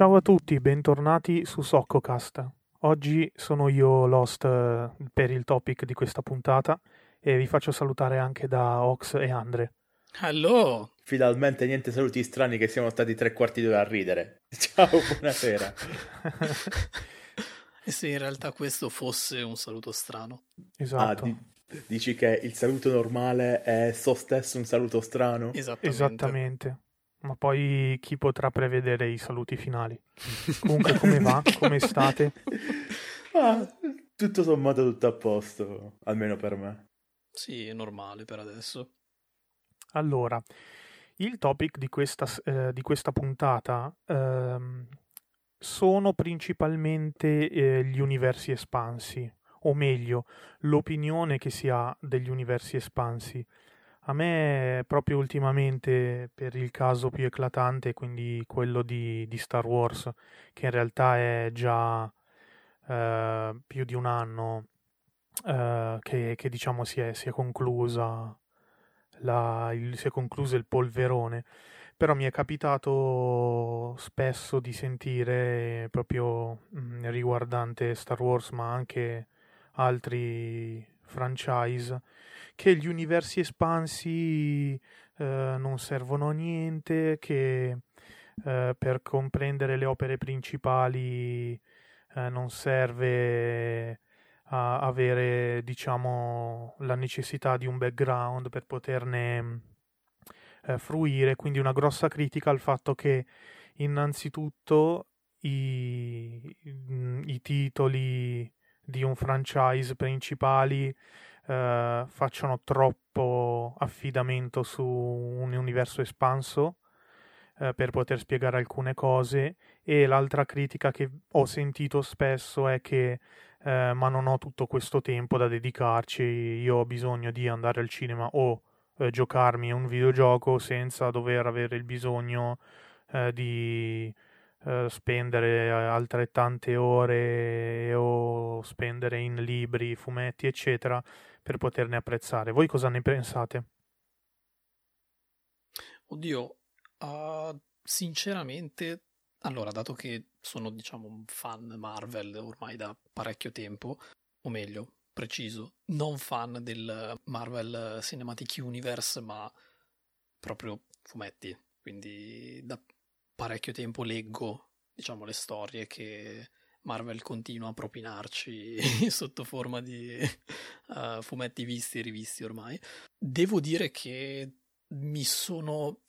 Ciao a tutti, bentornati su Soccocast. Oggi sono io l'host eh, per il topic di questa puntata e vi faccio salutare anche da Ox e Andre. Hello! Finalmente niente saluti strani che siamo stati tre quarti d'ora a ridere. Ciao, buonasera. e se in realtà questo fosse un saluto strano? Esatto. Ah, di- dici che il saluto normale è so stesso un saluto strano? Esattamente. Esattamente. Ma poi chi potrà prevedere i saluti finali? Comunque come va? Come state? Ah, tutto sommato tutto a posto, almeno per me. Sì, è normale per adesso. Allora, il topic di questa, eh, di questa puntata ehm, sono principalmente eh, gli universi espansi, o meglio, l'opinione che si ha degli universi espansi. A me, proprio ultimamente, per il caso più eclatante, quindi quello di, di Star Wars, che in realtà è già eh, più di un anno eh, che, che, diciamo si è, si è conclusa la, il, si è concluso il polverone, però mi è capitato spesso di sentire proprio mh, riguardante Star Wars, ma anche altri franchise, che gli universi espansi eh, non servono a niente, che eh, per comprendere le opere principali eh, non serve a avere diciamo la necessità di un background per poterne eh, fruire quindi una grossa critica al fatto che innanzitutto i, i titoli di un franchise principali eh, facciano troppo affidamento su un universo espanso eh, per poter spiegare alcune cose e l'altra critica che ho sentito spesso è che eh, ma non ho tutto questo tempo da dedicarci, io ho bisogno di andare al cinema o eh, giocarmi un videogioco senza dover avere il bisogno eh, di eh, spendere altrettante ore o spendere in libri, fumetti, eccetera, per poterne apprezzare. Voi cosa ne pensate? Oddio, uh, sinceramente allora, dato che sono, diciamo, un fan Marvel ormai da parecchio tempo, o meglio, preciso, non fan del Marvel Cinematic Universe, ma proprio fumetti. Quindi da parecchio tempo leggo, diciamo, le storie che Marvel continua a propinarci sotto forma di uh, fumetti visti e rivisti ormai. Devo dire che mi sono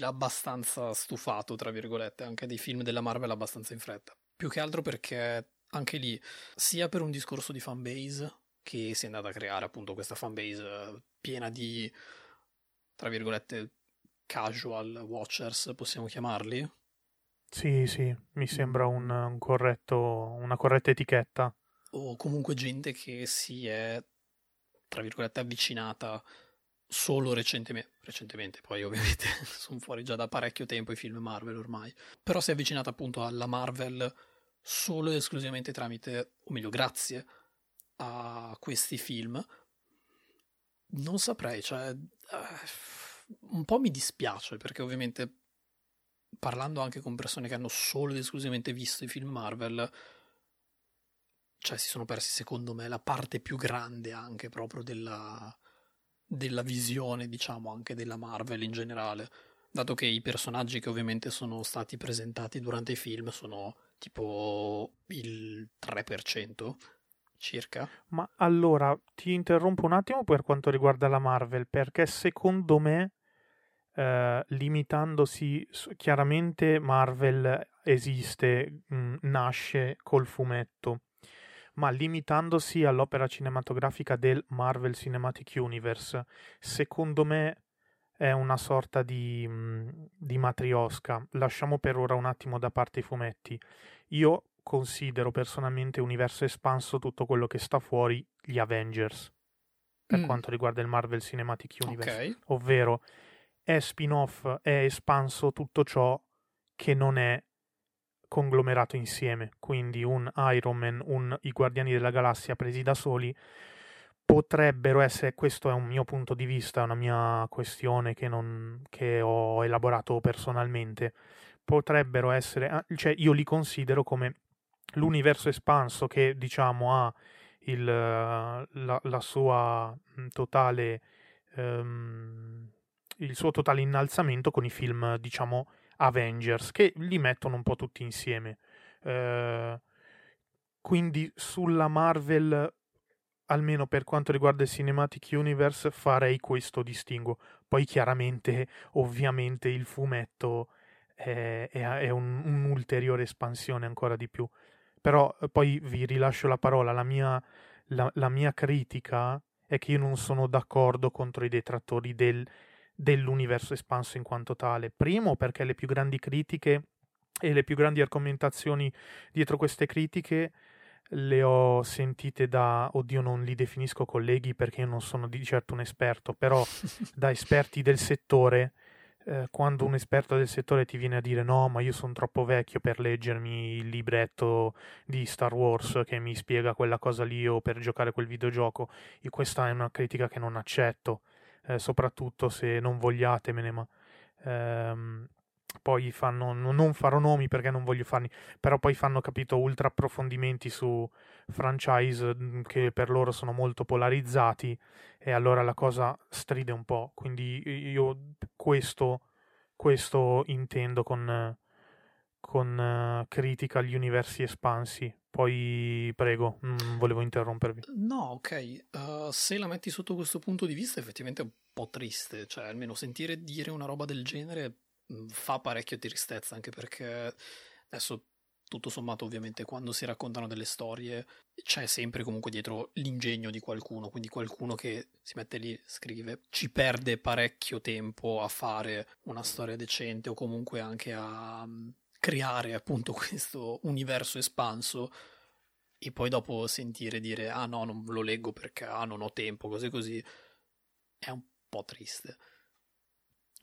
abbastanza stufato, tra virgolette, anche dei film della Marvel abbastanza in fretta. Più che altro perché anche lì, sia per un discorso di fanbase, che si è andata a creare appunto questa fanbase piena di, tra virgolette, casual watchers, possiamo chiamarli? Sì, sì, mi sembra un, un corretto, una corretta etichetta. O comunque gente che si è, tra virgolette, avvicinata solo recentemente, recentemente, poi ovviamente sono fuori già da parecchio tempo i film Marvel ormai, però si è avvicinata appunto alla Marvel solo ed esclusivamente tramite, o meglio grazie a questi film. Non saprei, cioè uh, un po' mi dispiace perché ovviamente parlando anche con persone che hanno solo ed esclusivamente visto i film Marvel, cioè si sono persi secondo me la parte più grande anche proprio della, della visione, diciamo, anche della Marvel in generale, dato che i personaggi che ovviamente sono stati presentati durante i film sono tipo il 3% circa. Ma allora ti interrompo un attimo per quanto riguarda la Marvel, perché secondo me, eh, limitandosi chiaramente, Marvel esiste, mh, nasce col fumetto ma limitandosi all'opera cinematografica del Marvel Cinematic Universe, secondo me è una sorta di, di matriosca. Lasciamo per ora un attimo da parte i fumetti. Io considero personalmente universo espanso tutto quello che sta fuori gli Avengers per mm. quanto riguarda il Marvel Cinematic Universe, okay. ovvero è spin-off, è espanso tutto ciò che non è conglomerato insieme, quindi un Iron Man, un I Guardiani della Galassia presi da soli potrebbero essere, questo è un mio punto di vista, è una mia questione che, non, che ho elaborato personalmente, potrebbero essere, ah, cioè io li considero come l'universo espanso che diciamo ha il, la, la, sua totale um, il suo totale innalzamento con i film diciamo Avengers che li mettono un po' tutti insieme. Uh, quindi sulla Marvel almeno per quanto riguarda il Cinematic Universe farei questo distinguo. Poi chiaramente ovviamente il fumetto è, è, è un, un'ulteriore espansione ancora di più però eh, poi vi rilascio la parola, la mia, la, la mia critica è che io non sono d'accordo contro i detrattori del, dell'universo espanso in quanto tale. Primo perché le più grandi critiche e le più grandi argomentazioni dietro queste critiche le ho sentite da, oddio non li definisco colleghi perché io non sono di certo un esperto, però da esperti del settore eh, quando un esperto del settore ti viene a dire no, ma io sono troppo vecchio per leggermi il libretto di Star Wars che mi spiega quella cosa lì o per giocare quel videogioco, e questa è una critica che non accetto, eh, soprattutto se non vogliatemene, ma ehm, poi fanno, non farò nomi perché non voglio farli, però poi fanno, capito, ultra approfondimenti su franchise mm, che per loro sono molto polarizzati e allora la cosa stride un po', quindi io questo, questo intendo con, con uh, critica agli universi espansi. Poi prego, non volevo interrompervi. No, ok. Uh, se la metti sotto questo punto di vista, effettivamente è un po' triste. Cioè, almeno sentire dire una roba del genere Mhmm, fa parecchio tristezza anche perché adesso tutto sommato ovviamente quando si raccontano delle storie c'è sempre comunque dietro l'ingegno di qualcuno, quindi qualcuno che si mette lì, scrive, ci perde parecchio tempo a fare una storia decente o comunque anche a mhmm, creare appunto questo universo espanso e poi dopo sentire dire ah no non lo leggo perché ah non ho tempo, cose così, è un po' triste.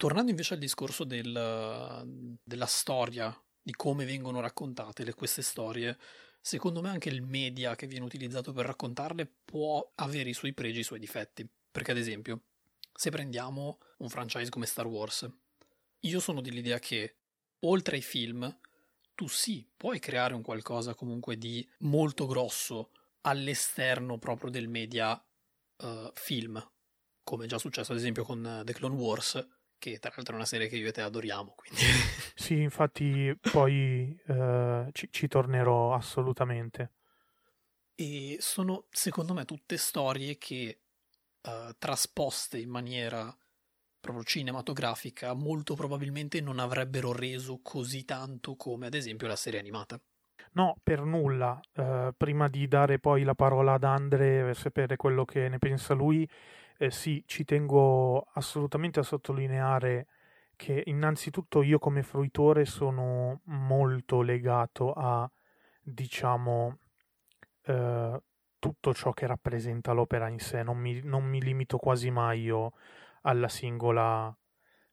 Tornando invece al discorso del, della storia, di come vengono raccontate le, queste storie, secondo me anche il media che viene utilizzato per raccontarle può avere i suoi pregi e i suoi difetti. Perché ad esempio, se prendiamo un franchise come Star Wars, io sono dell'idea che oltre ai film, tu sì, puoi creare un qualcosa comunque di molto grosso all'esterno proprio del media uh, film, come è già successo ad esempio con The Clone Wars, che tra l'altro è una serie che io e te adoriamo. Quindi. Sì, infatti poi eh, ci, ci tornerò assolutamente. E sono, secondo me, tutte storie che uh, trasposte in maniera proprio cinematografica molto probabilmente non avrebbero reso così tanto come ad esempio la serie animata. No, per nulla. Uh, prima di dare poi la parola ad Andre per sapere quello che ne pensa lui, eh, sì, ci tengo assolutamente a sottolineare che innanzitutto io come fruitore sono molto legato a, diciamo, eh, tutto ciò che rappresenta l'opera in sé, non mi, non mi limito quasi mai io alla singola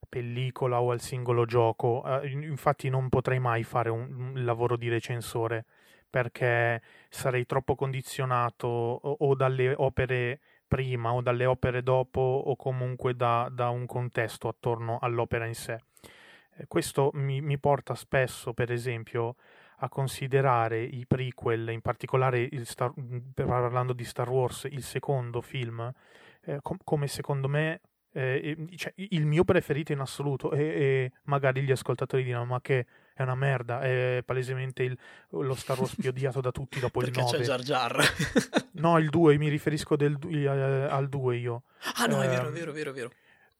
pellicola o al singolo gioco, eh, infatti non potrei mai fare un, un lavoro di recensore perché sarei troppo condizionato o, o dalle opere prima o dalle opere dopo o comunque da, da un contesto attorno all'opera in sé. Eh, questo mi, mi, porta spesso, per esempio, a considerare i prequel, in particolare Star, parlando di Star Wars, il secondo film, eh, com- come secondo me eh, cioè, il mio preferito in assoluto e, e, magari gli ascoltatori diranno ma che è una merda, è palesemente il, lo Star Wars più odiato da tutti dopo il 9. Perché c'è Jar Jar. no, il 2, mi riferisco del, eh, al 2 io. Ah no, eh, è vero, è vero, è vero, è vero.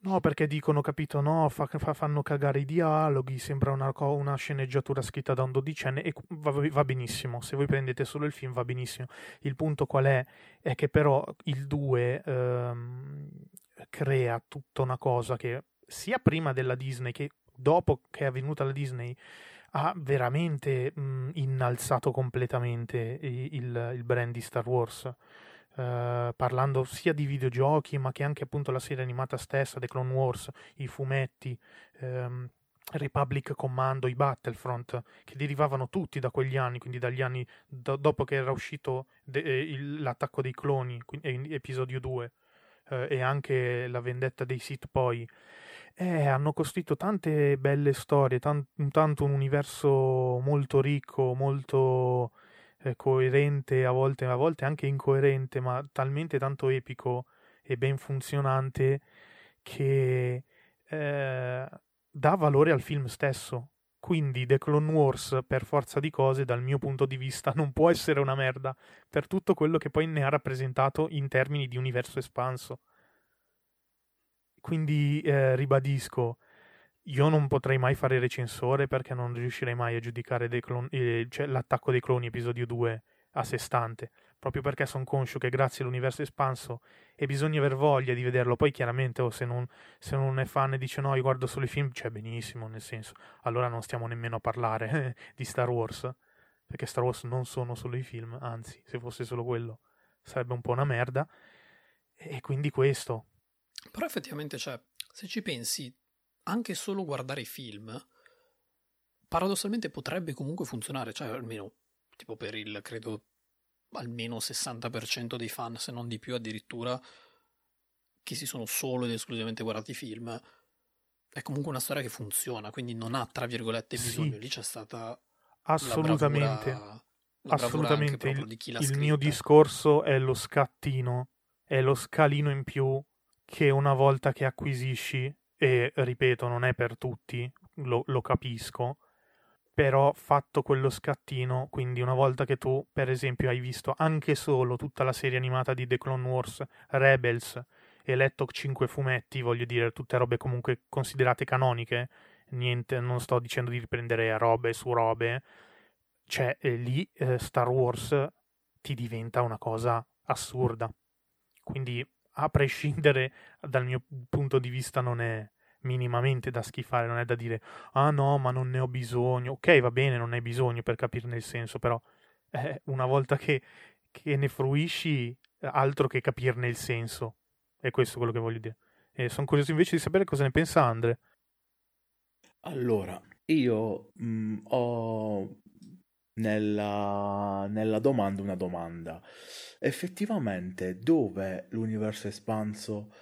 No, perché dicono, capito, no, fa, fa, fanno cagare i dialoghi, sembra una, una, sceneggiatura scritta da un dodicenne e va, va, benissimo, se voi prendete solo il film va benissimo. Il punto qual è? È che però il 2 ehm, crea tutta una cosa che sia prima della Disney che dopo che è avvenuta la Disney ha veramente mh, innalzato completamente il, il, brand di Star Wars. Uh, parlando sia di videogiochi ma che anche appunto la serie animata stessa, The Clone Wars, i fumetti, um, Republic Commando, i Battlefront, che derivavano tutti da quegli anni, quindi dagli anni do- dopo che era uscito de- eh, il- l'attacco dei cloni, quindi, episodio 2, eh, e anche la vendetta dei Sith poi, eh, hanno costruito tante belle storie, tan- tanto un universo molto ricco, molto eh, coerente, a volte, a volte anche incoerente, ma talmente tanto epico e ben funzionante che eh, dà valore al film stesso. Quindi The Clone Wars, per forza di cose, dal mio punto di vista, non può essere una merda per tutto quello che poi ne ha rappresentato in termini di universo espanso. Quindi eh, ribadisco, io non potrei mai fare recensore perché non riuscirei mai a giudicare clon- eh, cioè, l'attacco dei cloni episodio 2 a sé stante, proprio perché sono conscio che grazie all'universo espanso e bisogna aver voglia di vederlo. Poi chiaramente oh, se, non, se, non, è fan e dice no, io guardo solo i film, cioè benissimo, nel senso, allora non stiamo nemmeno a parlare di Star Wars, perché Star Wars non sono solo i film, anzi, se fosse solo quello sarebbe un po' una merda. E quindi questo. Però effettivamente, cioè, se ci pensi, anche solo guardare i film, paradossalmente potrebbe comunque funzionare, cioè almeno tipo per il, credo, almeno 60% dei fan, se non di più addirittura, che si sono solo ed esclusivamente guardati i film, è comunque una storia che funziona, quindi non ha, tra virgolette, bisogno. Sì. Lì c'è stata assolutamente, la bravura, la assolutamente. Il, il mio discorso è lo scattino, è lo scalino in più che una volta che acquisisci, e ripeto, non è per tutti, lo, lo capisco, però fatto quello scattino, quindi una volta che tu, per esempio, hai visto anche solo tutta la serie animata di The Clone Wars, Rebels, e letto cinque fumetti, voglio dire, tutte robe comunque considerate canoniche, niente, non sto dicendo di riprendere robe su robe, cioè eh, lì eh, Star Wars ti diventa una cosa assurda. Quindi, a prescindere dal mio punto di vista, non è, minimamente da schifare, non è da dire ah no, ma non ne ho bisogno. Ok, va bene, non hai bisogno per capirne il senso, però eh, una volta che, che, ne fruisci, altro che capirne il senso. È questo quello che voglio dire. E sono curioso invece di sapere cosa ne pensa Andre. Allora, io mh, ho nella, nella domanda una domanda. Effettivamente, dove l'universo espanso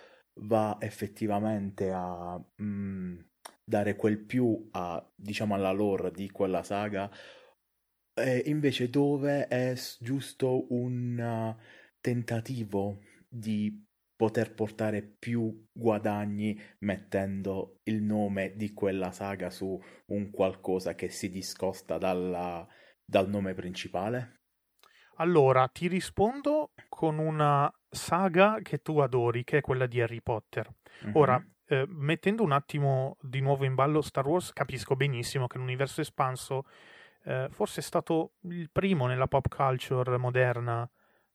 va effettivamente a mh, mm, dare quel più a, diciamo, alla lore di quella saga, e invece dove è giusto un tentativo di poter portare più guadagni mettendo il nome di quella saga su un qualcosa che si discosta dalla, dal nome principale? Allora, ti rispondo con una saga che tu adori, che è quella di Harry Potter. Mm-hmm. Ora, eh, mettendo un attimo di nuovo in ballo Star Wars, capisco benissimo che l'universo espanso eh, forse è stato il primo nella pop culture moderna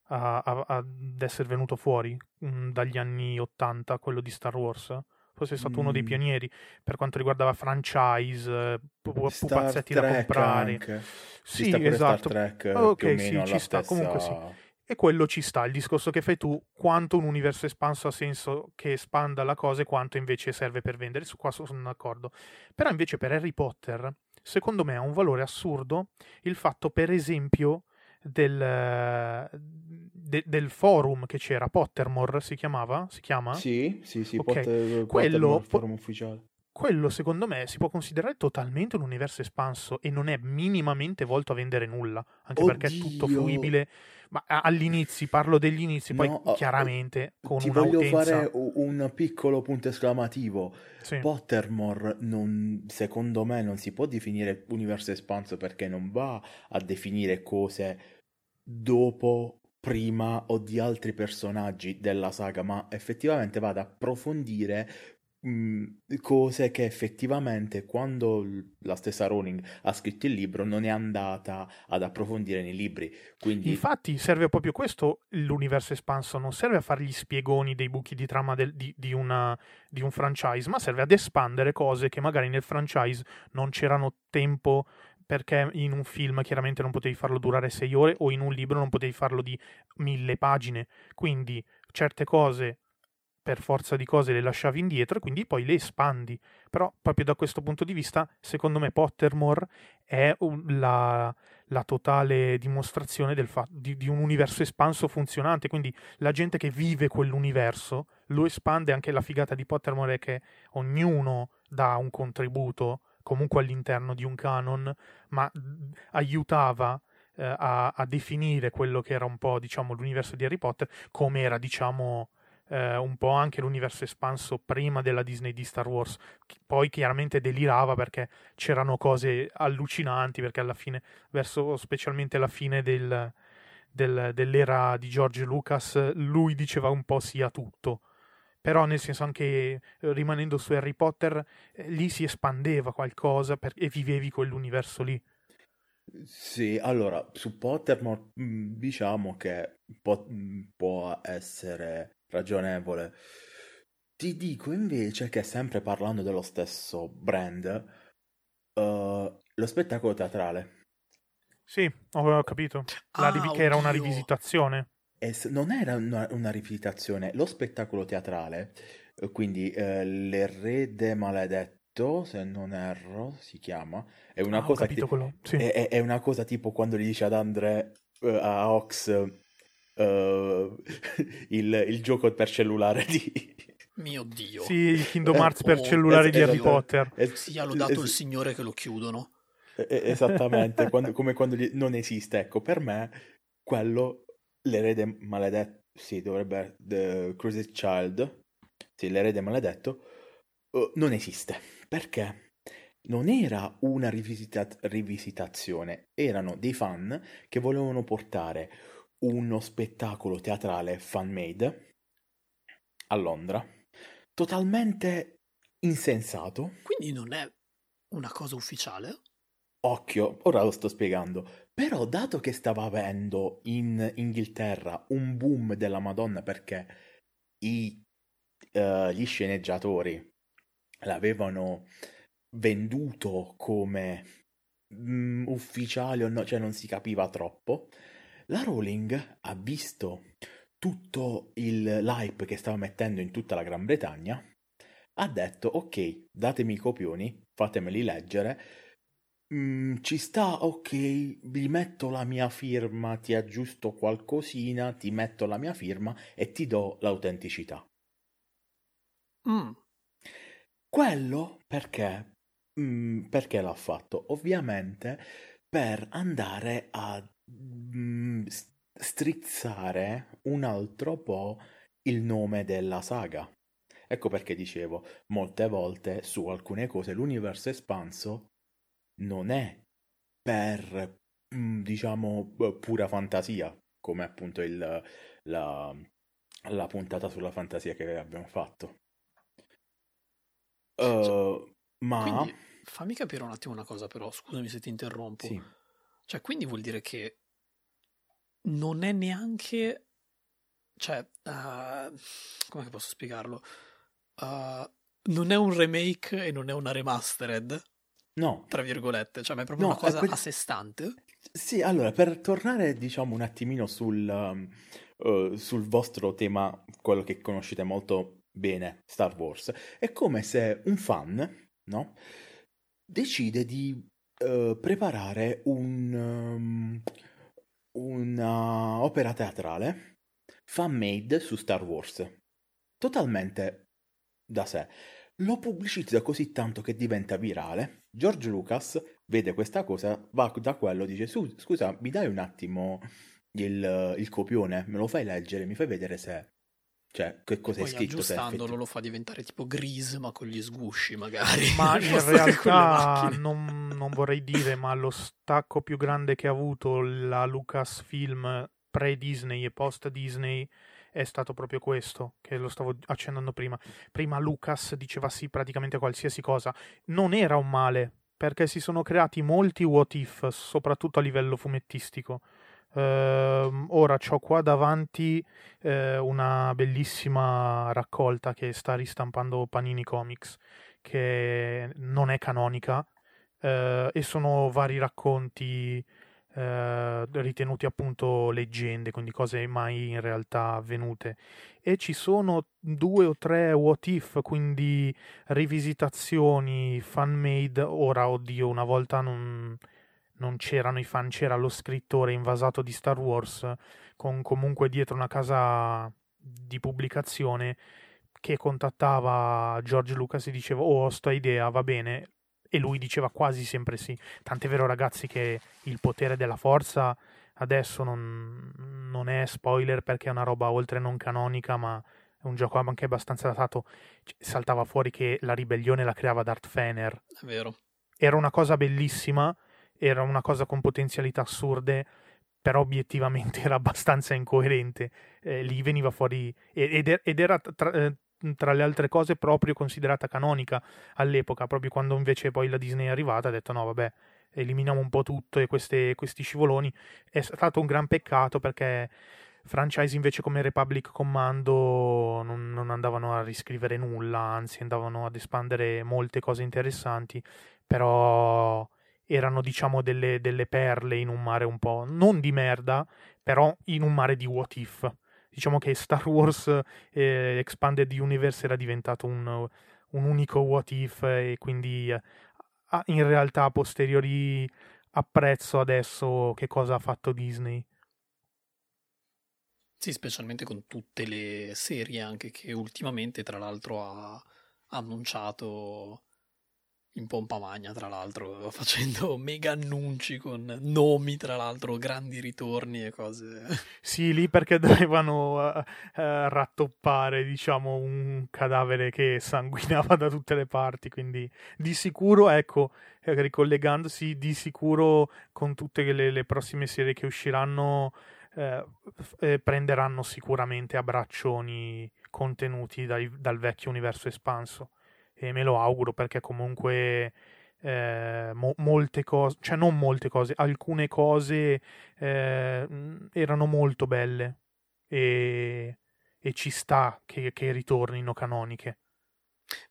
a, a, ad essere venuto fuori mh, mm, dagli anni 80, quello di Star Wars. Forse è stato mm. uno dei mm. pionieri per quanto riguardava franchise, eh, pupazzetti da comprare. Anche. Sì, esatto. ok, sì, ci sta. Stessa... Comunque sì. E quello ci sta, il discorso che fai tu, quanto un universo espanso ha senso che espanda la cosa e quanto invece serve per vendere, su qua sono d'accordo. Però invece per Harry Potter, secondo me ha un valore assurdo il fatto, per esempio, del, de, del forum che c'era, Pottermore si chiamava? Si chiama? Sì, sì, sì, okay. Potter, quello, forum ufficiale quello secondo me si può considerare totalmente un universo espanso e non è minimamente volto a vendere nulla, anche Oddio. perché è tutto fruibile. Ma all'inizio parlo degli inizi, poi no, chiaramente con ti voglio fare un piccolo punto esclamativo. Sì. Pottermore non, secondo me non si può definire universo espanso perché non va a definire cose dopo prima o di altri personaggi della saga, ma effettivamente va ad approfondire cose che effettivamente quando la stessa Rowling ha scritto il libro non è andata ad approfondire nei libri. Quindi... Infatti serve proprio questo l'universo espanso, non serve a fare gli spiegoni dei buchi di trama del, di, di, una, di un franchise, ma serve ad espandere cose che magari nel franchise non c'erano tempo perché in un film chiaramente non potevi farlo durare sei ore o in un libro non potevi farlo di mille pagine. Quindi certe cose per forza di cose le lasciavi indietro e quindi poi le espandi. Però proprio da questo punto di vista, secondo me Pottermore è la, la, totale dimostrazione fa- di, di, un universo espanso funzionante, quindi la gente che vive quell'universo lo espande, anche la figata di Pottermore è che ognuno dà un contributo comunque all'interno di un canon, ma aiutava eh, a, a, definire quello che era un po' diciamo l'universo di Harry Potter come era diciamo eh, un po' anche l'universo espanso prima della Disney di Star Wars. Poi chiaramente delirava perché c'erano cose allucinanti, perché alla fine, verso specialmente la fine del, del, dell'era di George Lucas, lui diceva un po' sì a tutto. Però nel senso anche eh, rimanendo su Harry Potter, eh, lì si espandeva qualcosa per, e vivevi quell'universo lì. Sì, allora su Pottermore mm, diciamo che può, mm, può essere ragionevole. Ti dico invece che sempre parlando dello stesso brand, uh, lo spettacolo teatrale. Sì, ho capito. La ah, che era una rivisitazione. Es- non era una, una, rivisitazione, lo spettacolo teatrale, eh, quindi eh, l'erede maledetto, se non erro, si chiama, è una, ah, cosa, ti- sì. è, è una cosa tipo quando gli dice ad Andre, uh, a Ox, uh, il, il, gioco per cellulare di... Mio Dio. Sì, il Kingdom Hearts per oh, cellulare es- di Harry Potter. Es- sia lodato es- il Signore che lo chiudono. Esattamente, quando, come quando gli... non esiste. Ecco, per me quello, l'erede maledetto, sì, dovrebbe... The Cruised Child, sì, l'erede maledetto, uh, non esiste. Perché? non era una rivisita- rivisitazione, erano dei fan che volevano portare uno spettacolo teatrale fan-made a Londra, totalmente insensato. Quindi non è una cosa ufficiale? Occhio, ora lo sto spiegando. Però dato che stava avendo in Inghilterra un boom della Madonna perché i, uh, gli sceneggiatori l'avevano venduto come um, ufficiale o no, cioè non si capiva troppo, la Rowling ha visto tutto il l'hype che stava mettendo in tutta la Gran Bretagna, ha detto ok, datemi i copioni, fatemeli leggere, mm, ci sta, ok, vi metto la mia firma, ti aggiusto qualcosina, ti metto la mia firma e ti do l'autenticità. Mm. Quello perché? Mm, perché l'ha fatto? Ovviamente per andare a Mm, strizzare un altro po' il nome della saga. Ecco perché dicevo, molte volte su alcune cose l'universo espanso non è per, mm, diciamo, pura fantasia, come appunto il, la, la puntata sulla fantasia che abbiamo fatto. Uh, ma... Quindi, fammi capire un attimo una cosa però, scusami se ti interrompo. Sì. Cioè, quindi vuol dire che non è neanche... Cioè, uh, come posso spiegarlo? Uh, non è un remake e non è una remastered. No. Tra virgolette, cioè, ma è proprio no, una cosa quel... a sé stante. Sì, allora, per tornare, diciamo, un attimino sul, uh, sul vostro tema, quello che conoscete molto bene, Star Wars, è come se un fan, no? Decide di uh, preparare un... Um, un'opera teatrale fan-made su Star Wars, totalmente da sé. Lo pubblicizza così tanto che diventa virale. George Lucas vede questa cosa, va da quello e dice: Scusa, mi dai un attimo il, il copione, me lo fai leggere, mi fai vedere se cioè, che cosa è scritto? Aggiustandolo lo fa diventare tipo Grease, ma con gli sgusci, magari. Ma in realtà non, non, vorrei dire, ma lo stacco più grande che ha avuto la Lucasfilm pre-Disney e post-Disney è stato proprio questo, che lo stavo accennando prima. Prima Lucas diceva sì praticamente qualsiasi cosa. Non era un male, perché si sono creati molti what if, soprattutto a livello fumettistico Uh, ora ho qua davanti uh, una bellissima raccolta che sta ristampando Panini Comics, che non è canonica, uh, e sono vari racconti eh, ritenuti appunto leggende, quindi cose mai in realtà avvenute. E ci sono due o tre what if, quindi rivisitazioni fan made. Ora, oddio, una volta non, non c'erano i fan, c'era lo scrittore invasato di Star Wars con comunque dietro una casa di pubblicazione che contattava George Lucas e diceva oh ho sta idea va bene e lui diceva quasi sempre sì. Tant'è vero, ragazzi, che il potere della forza adesso non, non è spoiler perché è una roba oltre non canonica, ma è un gioco anche abbastanza datato. Saltava fuori che la ribellione la creava Darth Fener. È vero. Era una cosa bellissima, era una cosa con potenzialità assurde, però obiettivamente era abbastanza incoerente. Eh, lì veniva fuori ed, era tra, eh, tra le altre cose proprio considerata canonica all'epoca, proprio quando invece poi la Disney è arrivata ha detto no vabbè eliminiamo un po' tutto e queste, questi scivoloni. È stato un gran peccato perché franchise invece come Republic Commando non, non andavano a riscrivere nulla anzi andavano ad espandere molte cose interessanti però erano diciamo delle, delle perle in un mare un po' non di merda però in un mare di what if diciamo che Star Wars eh, Expanded Universe era diventato un, un, unico what if e quindi eh, in realtà a posteriori apprezzo adesso che cosa ha fatto Disney. Sì, specialmente con tutte le serie anche che ultimamente tra l'altro ha annunciato in pompa magna, tra l'altro, facendo mega annunci con nomi, tra l'altro, grandi ritorni e cose. Sì, lì perché dovevano uh, uh, rattoppare, diciamo, un cadavere che sanguinava da tutte le parti, quindi di sicuro, ecco, eh, ricollegandosi, di sicuro con tutte le, le prossime serie che usciranno, eh, eh, prenderanno sicuramente a braccioni contenuti dai, dal vecchio universo espanso e me lo auguro perché comunque eh, mo- molte cose, cioè non molte cose, alcune cose eh, erano molto belle e, e ci sta che, che, ritornino canoniche.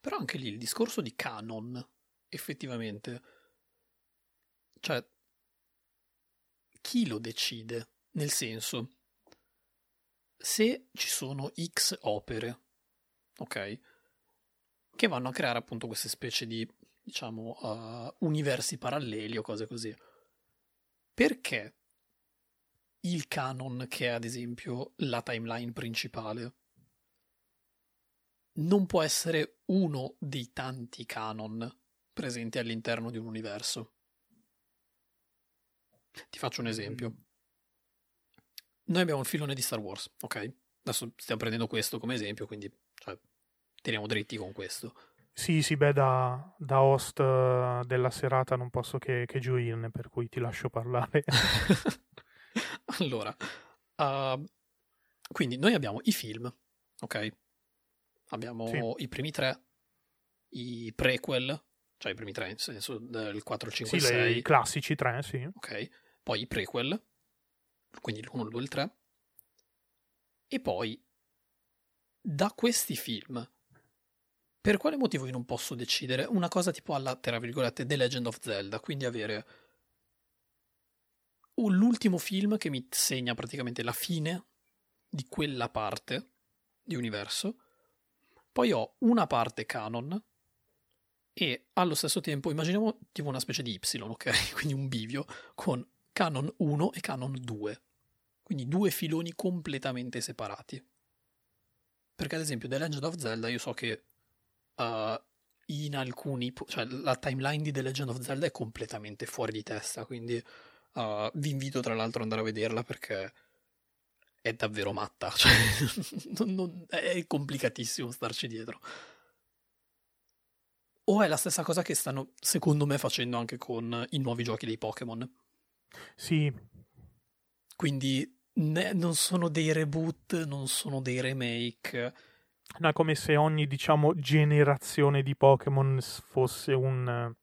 Però anche lì il discorso di canon, effettivamente, cioè chi lo decide? Nel senso, se ci sono X opere, ok? Che vanno a creare appunto queste specie di, diciamo, uh, universi paralleli o cose così. Perché il canon, che è ad esempio la timeline principale, non può essere uno dei tanti canon presenti all'interno di un universo? Ti faccio un esempio. Noi abbiamo il filone di Star Wars, ok? Adesso stiamo prendendo questo come esempio, quindi teniamo dritti con questo. Sì, sì, beh, da, da host uh, della serata non posso che, che, gioirne, per cui ti lascio parlare. allora, uh, quindi noi abbiamo i film, ok? Abbiamo sì. i primi tre, i prequel, cioè i primi tre, nel senso del 4, 5, sì, 6. i classici tre, sì. Ok, poi i prequel, quindi l'1, il 2 il 3. E poi da questi film per quale motivo io non posso decidere una cosa tipo alla, tra virgolette, The Legend of Zelda, quindi avere l'ultimo film che mi segna praticamente la fine di quella parte di universo, poi ho una parte canon e allo stesso tempo immaginiamo tipo una specie di Y, ok? Quindi un bivio con canon 1 e canon 2. Quindi due filoni completamente separati. Perché ad esempio The Legend of Zelda io so che uh, in alcuni, cioè la timeline di The Legend of Zelda è completamente fuori di testa, quindi uh, vi invito tra l'altro ad andare a vederla perché è davvero matta, cioè, non, non, è complicatissimo starci dietro. O è la stessa cosa che stanno, secondo me, facendo anche con i nuovi giochi dei Pokémon. Sì. Quindi ne, non sono dei reboot, non sono dei remake No, è come se ogni, diciamo, generazione di Pokémon fosse un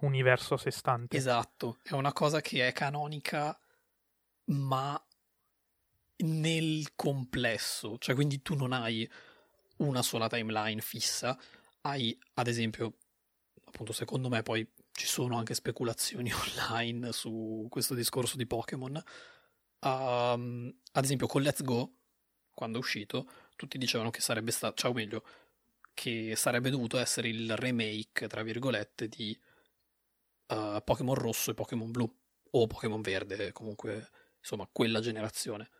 uh, universo a sé stante. Esatto, è una cosa che è canonica, ma nel complesso. Cioè, quindi tu non hai una sola timeline fissa, hai, ad esempio, appunto, secondo me, poi ci sono anche speculazioni online su questo discorso di Pokémon. Um, ad esempio, con Let's Go, quando è uscito, tutti dicevano che sarebbe stato, cioè, o meglio, che sarebbe dovuto essere il remake, tra virgolette, di uh, Pokémon rosso e Pokémon blu, o Pokémon verde, comunque, insomma, quella generazione.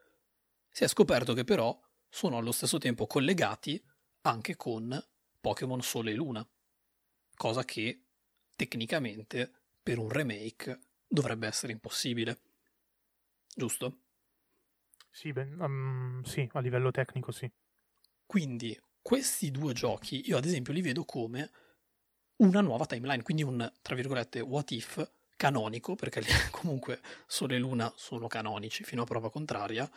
Si è scoperto che però sono allo stesso tempo collegati anche con Pokémon Sole e Luna, cosa che tecnicamente per un remake dovrebbe essere impossibile. Giusto? Sì, ben, um, sì, a livello tecnico sì. Quindi questi due giochi io ad esempio li vedo come una nuova timeline, quindi un, tra virgolette, what if canonico, perché comunque Sole e Luna sono canonici fino a prova contraria,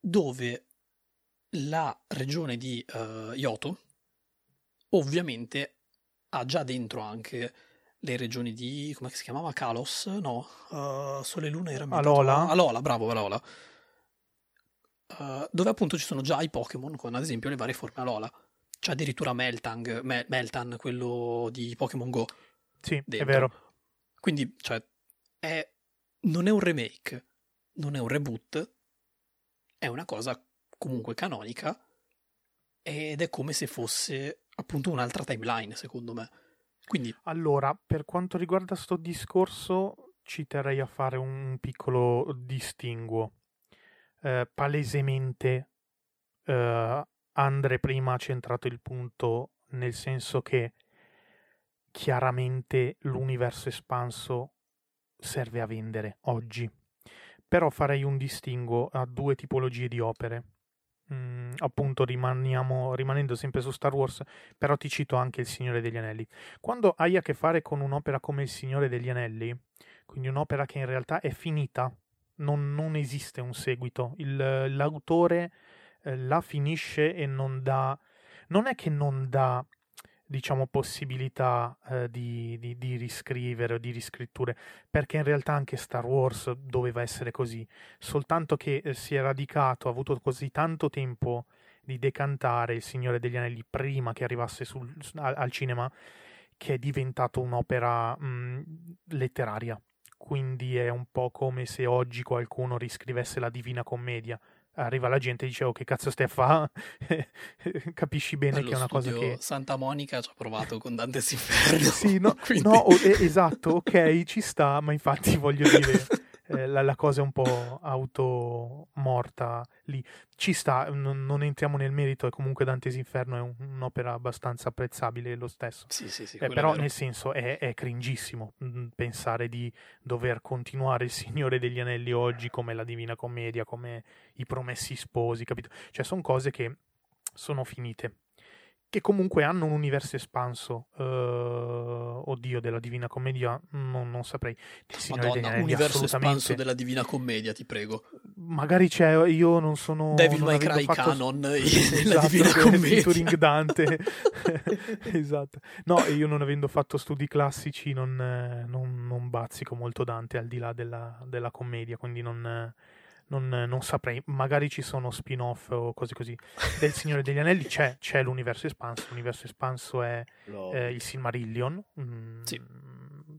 dove la regione di uh, Yoto ovviamente ha già dentro anche le regioni di come si chiamava Kalos? No, uh, Sole e Luna era Alola. Alola, bravo, Alola. Uh, dove appunto ci sono già i Pokémon con ad esempio le varie forme Alola. C'è addirittura Meltang, Me- Meltan, quello di Pokémon Go. Sì, dentro. è vero. Quindi, cioè, è... non è un remake, non è un reboot, è una cosa comunque canonica ed è come se fosse appunto un'altra timeline, secondo me. Quindi... Allora, per quanto riguarda sto discorso, ci terrei a fare un piccolo distinguo. Eh, palesemente eh, Andre prima ha centrato il punto nel senso che chiaramente l'universo espanso serve a vendere oggi. Però farei un distinguo a due tipologie di opere mm, appunto rimanendo sempre su Star Wars, però ti cito anche Il Signore degli Anelli. Quando hai a che fare con un'opera come Il Signore degli Anelli, quindi un'opera che in realtà è finita, non, non esiste un seguito, Il, l'autore eh, la finisce e non dà... Non è che non dà diciamo, possibilità eh, di, di, di, riscrivere o di riscritture, perché in realtà anche Star Wars doveva essere così, soltanto che eh, si è radicato, ha avuto così tanto tempo di decantare Il Signore degli Anelli prima che arrivasse sul, al, al, cinema, che è diventato un'opera mh, letteraria. Quindi è un po' come se oggi qualcuno riscrivesse la Divina Commedia. Arriva la gente e dice oh che cazzo stai a fa capisci bene Nello che è una cosa che Santa Monica ci ha provato con Dante's Inferno sì no, Quindi... no esatto ok ci sta ma infatti voglio dire eh, la, la, cosa è un po' automorta lì. Ci sta, non, non, entriamo nel merito e comunque Dante's Inferno è un, un'opera abbastanza apprezzabile lo stesso. Sì, sì, sì, eh, però nel senso è, è cringissimo mm, pensare di dover continuare il Signore degli Anelli oggi come la Divina Commedia, come i Promessi Sposi, capito? Cioè sono cose che sono finite che comunque hanno un universo espanso. Uh, oddio, della Divina Commedia, non, non saprei. Madonna, un universo espanso della Divina Commedia, ti prego. Magari c'è, io non sono... Devil May Cry fatto... canon esatto, Divina Commedia. Featuring Dante. esatto. No, io non avendo fatto studi classici non, non, non bazzico molto Dante al di là della, della commedia, quindi non non, non, saprei, magari ci sono spin-off o cose così. Del Signore degli Anelli c'è, c'è l'universo espanso, l'universo espanso è eh, il Silmarillion, mm, sì.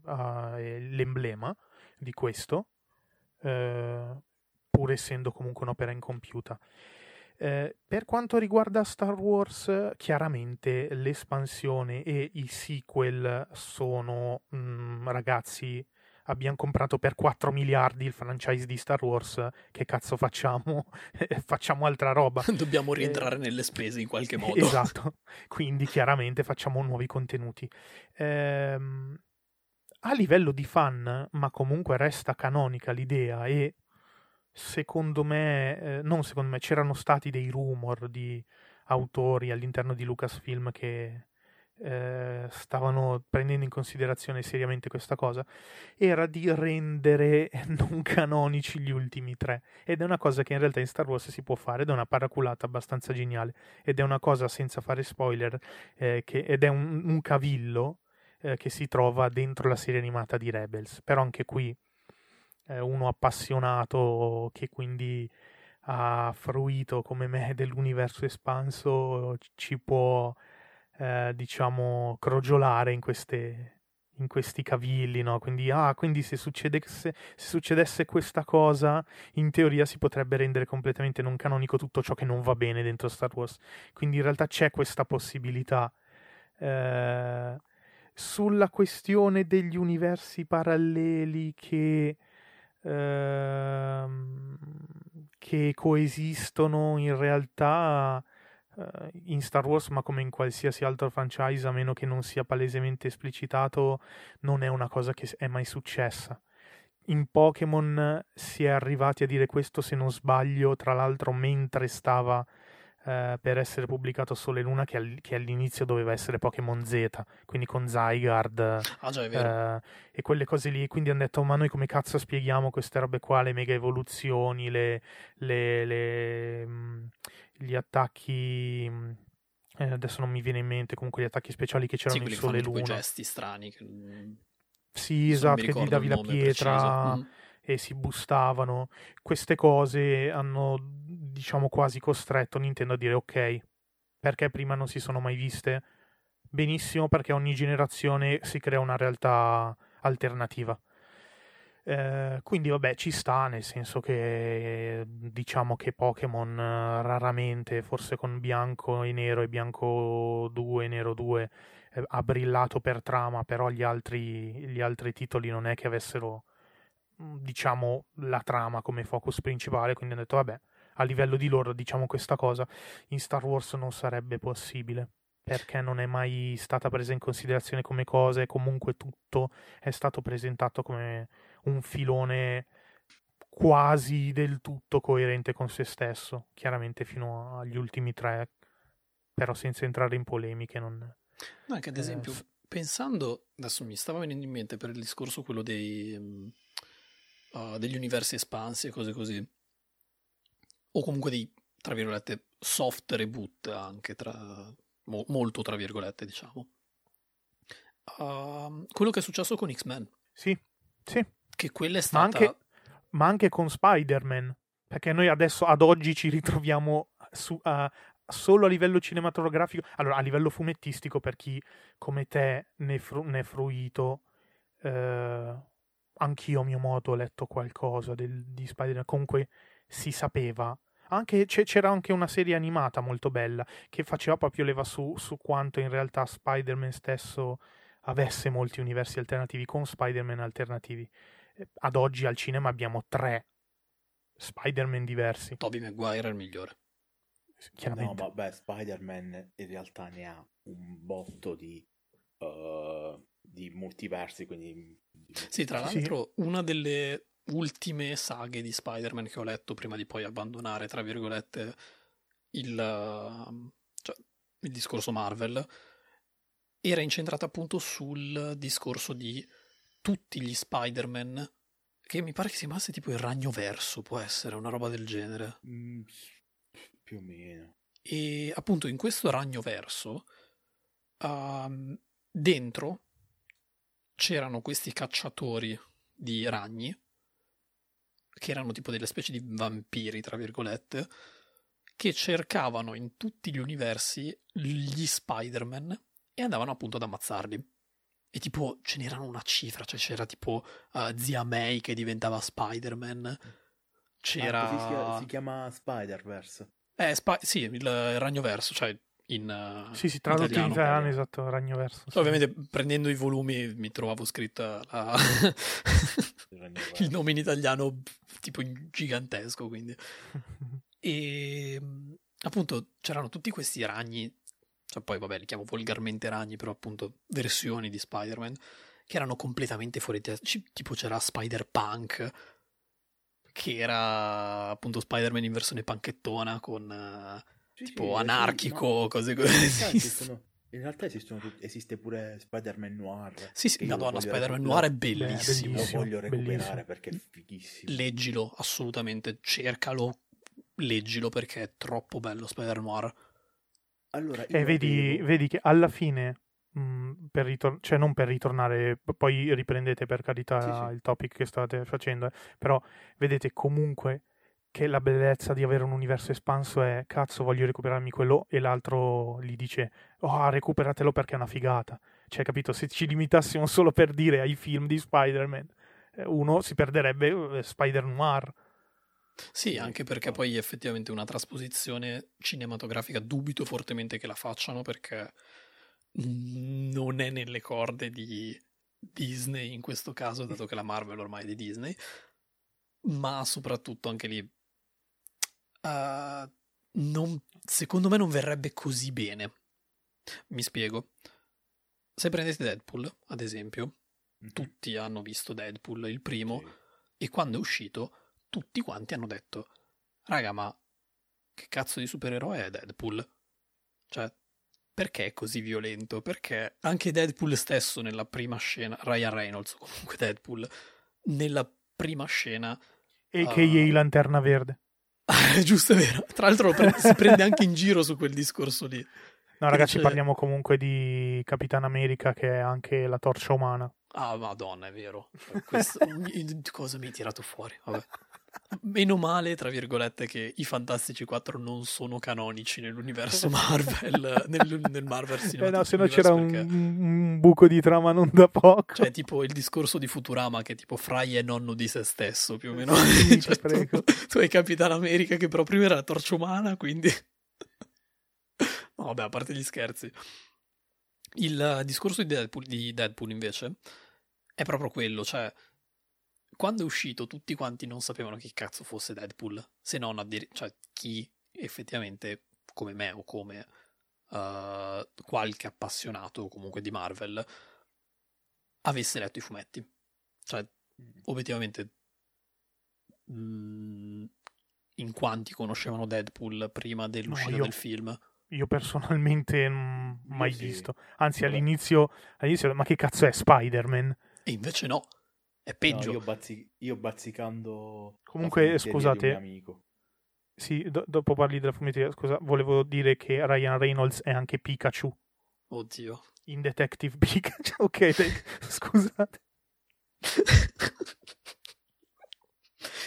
uh, è l'emblema di questo, uh, pur essendo comunque un'opera incompiuta. Eh, per quanto riguarda Star Wars, chiaramente l'espansione e i sequel sono mh, mm, ragazzi abbiamo comprato per 4 miliardi il franchise di Star Wars, che cazzo facciamo? facciamo altra roba. Dobbiamo eh, rientrare eh, nelle spese in qualche modo. Esatto, quindi chiaramente facciamo nuovi contenuti. Ehm, a livello di fan, ma comunque resta canonica l'idea e secondo me, eh, non secondo me, c'erano stati dei rumor di autori all'interno di Lucasfilm che eh, stavano prendendo in considerazione seriamente questa cosa era di rendere non canonici gli ultimi tre. Ed è una cosa che in realtà in Star Wars si può fare ed è una paraculata abbastanza geniale. Ed è una cosa senza fare spoiler eh, che, ed è un, un cavillo eh, che si trova dentro la serie animata di Rebels. Però anche qui uno appassionato che quindi ha fruito come me dell'universo espanso ci può eh, diciamo, crogiolare in, queste, in questi cavilli, no? Quindi, ah, quindi se, succede, se, se, succedesse questa cosa, in teoria si potrebbe rendere completamente non canonico tutto ciò che non va bene dentro Star Wars. Quindi in realtà c'è questa possibilità. Eh, sulla questione degli universi paralleli che, ehm, che coesistono in realtà in Star Wars, ma come in qualsiasi altro franchise, a meno che non sia palesemente esplicitato, non è una cosa che è mai successa. In Pokémon si è arrivati a dire questo, se non sbaglio, tra l'altro mentre stava eh, per essere pubblicato Sole Luna che, all- che, all'inizio doveva essere Pokémon Z, quindi con Zygarde ah, già, eh, e quelle cose lì. Quindi hanno detto: Ma noi come cazzo spieghiamo queste robe qua? Le mega evoluzioni, le, le, le, mm, gli attacchi. Mm, eh, adesso non mi viene in mente comunque gli attacchi speciali che c'erano sì, in Sole Luna. Gesti strani. Che... Sì, esatto, che gli davi la pietra. Mm e si bustavano. Queste cose hanno, diciamo, quasi costretto Nintendo a dire ok, perché prima non si sono mai viste? Benissimo, perché ogni generazione si crea una realtà alternativa. Eh, quindi vabbè ci sta nel senso che diciamo che Pokémon eh, raramente forse con bianco e nero e bianco 2 e nero 2 eh, ha brillato per trama però gli altri, gli altri titoli non è che avessero diciamo la trama come focus principale, quindi hanno detto vabbè, a livello di loro diciamo questa cosa, in Star Wars non sarebbe possibile perché non è mai stata presa in considerazione come cosa e comunque tutto è stato presentato come un filone quasi del tutto coerente con se stesso, chiaramente fino agli ultimi tre, però senza entrare in polemiche. Non... No, anche ad esempio, eh, pensando, adesso mi stava venendo in mente per il discorso quello dei uh, degli universi espansi e cose così. O comunque di, tra virgolette, soft reboot anche, tra, mo, molto tra virgolette, diciamo. Uh, quello che è successo con X-Men. Sì, sì. Che quella è stata... Ma anche, ma anche con Spider-Man. Perché noi adesso, ad oggi, ci ritroviamo su, uh, solo a livello cinematografico. Allora, a livello fumettistico, per chi come te ne, fru- ne è fruito, eh, anch'io a mio modo ho letto qualcosa del, di Spider-Man, comunque si sapeva. Anche, c'era anche una serie animata molto bella che faceva proprio leva su, su quanto in realtà Spider-Man stesso avesse molti universi alternativi con Spider-Man alternativi. Eh, ad oggi al cinema abbiamo tre Spider-Man diversi. Tobey Maguire è il migliore. Chiaramente. No, vabbè, Spider-Man in realtà ne ha un botto di, uh, di multiversi, quindi sì, tra l'altro sì. una delle ultime saghe di Spider-Man che ho letto prima di poi abbandonare, tra virgolette, il, cioè, il discorso Marvel, era incentrata appunto sul discorso di tutti gli Spider-Man, che mi pare che si chiamasse tipo il ragno verso, può essere una roba del genere. Mm, più o meno. E appunto in questo ragno verso, um, dentro c'erano questi cacciatori di ragni, che erano tipo delle specie di vampiri, tra virgolette, che cercavano in tutti gli universi gli Spider-Man e andavano appunto ad ammazzarli. E tipo ce n'erano una cifra, cioè c'era tipo uh, Zia May che diventava Spider-Man. C'era. Ah, si, chiama, si chiama Spider-Verse. Eh, spa- sì, il, il ragno verso, cioè in uh, Sì, sì, tradotto italiano. in italiano, esatto, Ragno Verso. Sì. Ovviamente prendendo i volumi mi trovavo scritta la... il nome in italiano tipo gigantesco, quindi. e appunto c'erano tutti questi ragni, cioè poi vabbè li chiamo volgarmente ragni, però appunto versioni di Spider-Man che erano completamente fuori testa, tipo c'era Spider-Punk che era appunto Spider-Man in versione panchettona con uh, sì, tipo sì, anarchico, sì, cose così. In realtà esistono, esiste pure Spider-Man Noir. Sì, sì, madonna, Spider-Man Noir è bellissimo. Lo voglio recuperare bellissimo. perché è fighissimo. Leggilo, assolutamente, cercalo, leggilo perché è troppo bello Spider-Man Noir. Allora, e vedi, avevo... vedi, che alla fine, mh, mm, per ritor- cioè non per ritornare, poi riprendete per carità sì, il topic che state facendo, eh, però vedete comunque che la bellezza di avere un universo espanso è cazzo voglio recuperarmi quello e l'altro gli dice oh recuperatelo perché è una figata cioè capito? Se ci limitassimo solo per dire ai film di Spider-Man eh, uno si perderebbe eh, Spider Noir. Sì, anche perché poi effettivamente una trasposizione cinematografica dubito fortemente che la facciano perché non è nelle corde di Disney in questo caso, dato che la Marvel ormai è di Disney, ma soprattutto anche lì uh, non, secondo me non verrebbe così bene. Mi spiego. Se prendete Deadpool, ad esempio, mm-hmm. tutti hanno visto Deadpool, il primo, sì. e quando è uscito tutti quanti hanno detto, raga, ma che cazzo di supereroe è Deadpool? Cioè, perché è così violento? Perché anche Deadpool stesso nella prima scena, Ryan Reynolds comunque Deadpool, nella prima scena... E che uh... Lanterna Verde. Giusto, è vero. Tra l'altro pre- si prende anche in giro su quel discorso lì. No, ragazzi, dice... parliamo comunque di Capitan America che è anche la torcia umana. Ah, madonna, è vero. Questo, cosa mi hai tirato fuori? Vabbè. Meno male, tra virgolette, che i Fantastici 4 non sono canonici nell'universo Marvel, nel, nel Marvel Cinematic eh no, se no c'era un, un, buco di trama non da poco. Cioè, tipo il discorso di Futurama che tipo Fry è nonno di se stesso, più o meno. Sì, cioè, tu, tu, hai Capitan America che però prima era la torcia umana, quindi... no, vabbè, a parte gli scherzi. Il discorso di Deadpool, di Deadpool invece è proprio quello, cioè quando è uscito tutti quanti non sapevano chi cazzo fosse Deadpool, se non a dire, cioè chi effettivamente come me o come uh, qualche appassionato comunque di Marvel avesse letto i fumetti. Cioè, mm. obiettivamente, mh, mm, in quanti conoscevano Deadpool prima dell'uscita no, io, del film? Io personalmente non mai sì. visto. Anzi, all'inizio, all'inizio, ma che cazzo è Spider-Man? E invece no. È peggio. No, io, bazzi- io, bazzicando. Comunque, scusate. Sì, do- dopo parli della fumetteria. Scusa, volevo dire che Ryan Reynolds è anche Pikachu. Oddio. In Detective Pikachu. ok, dai, scusate.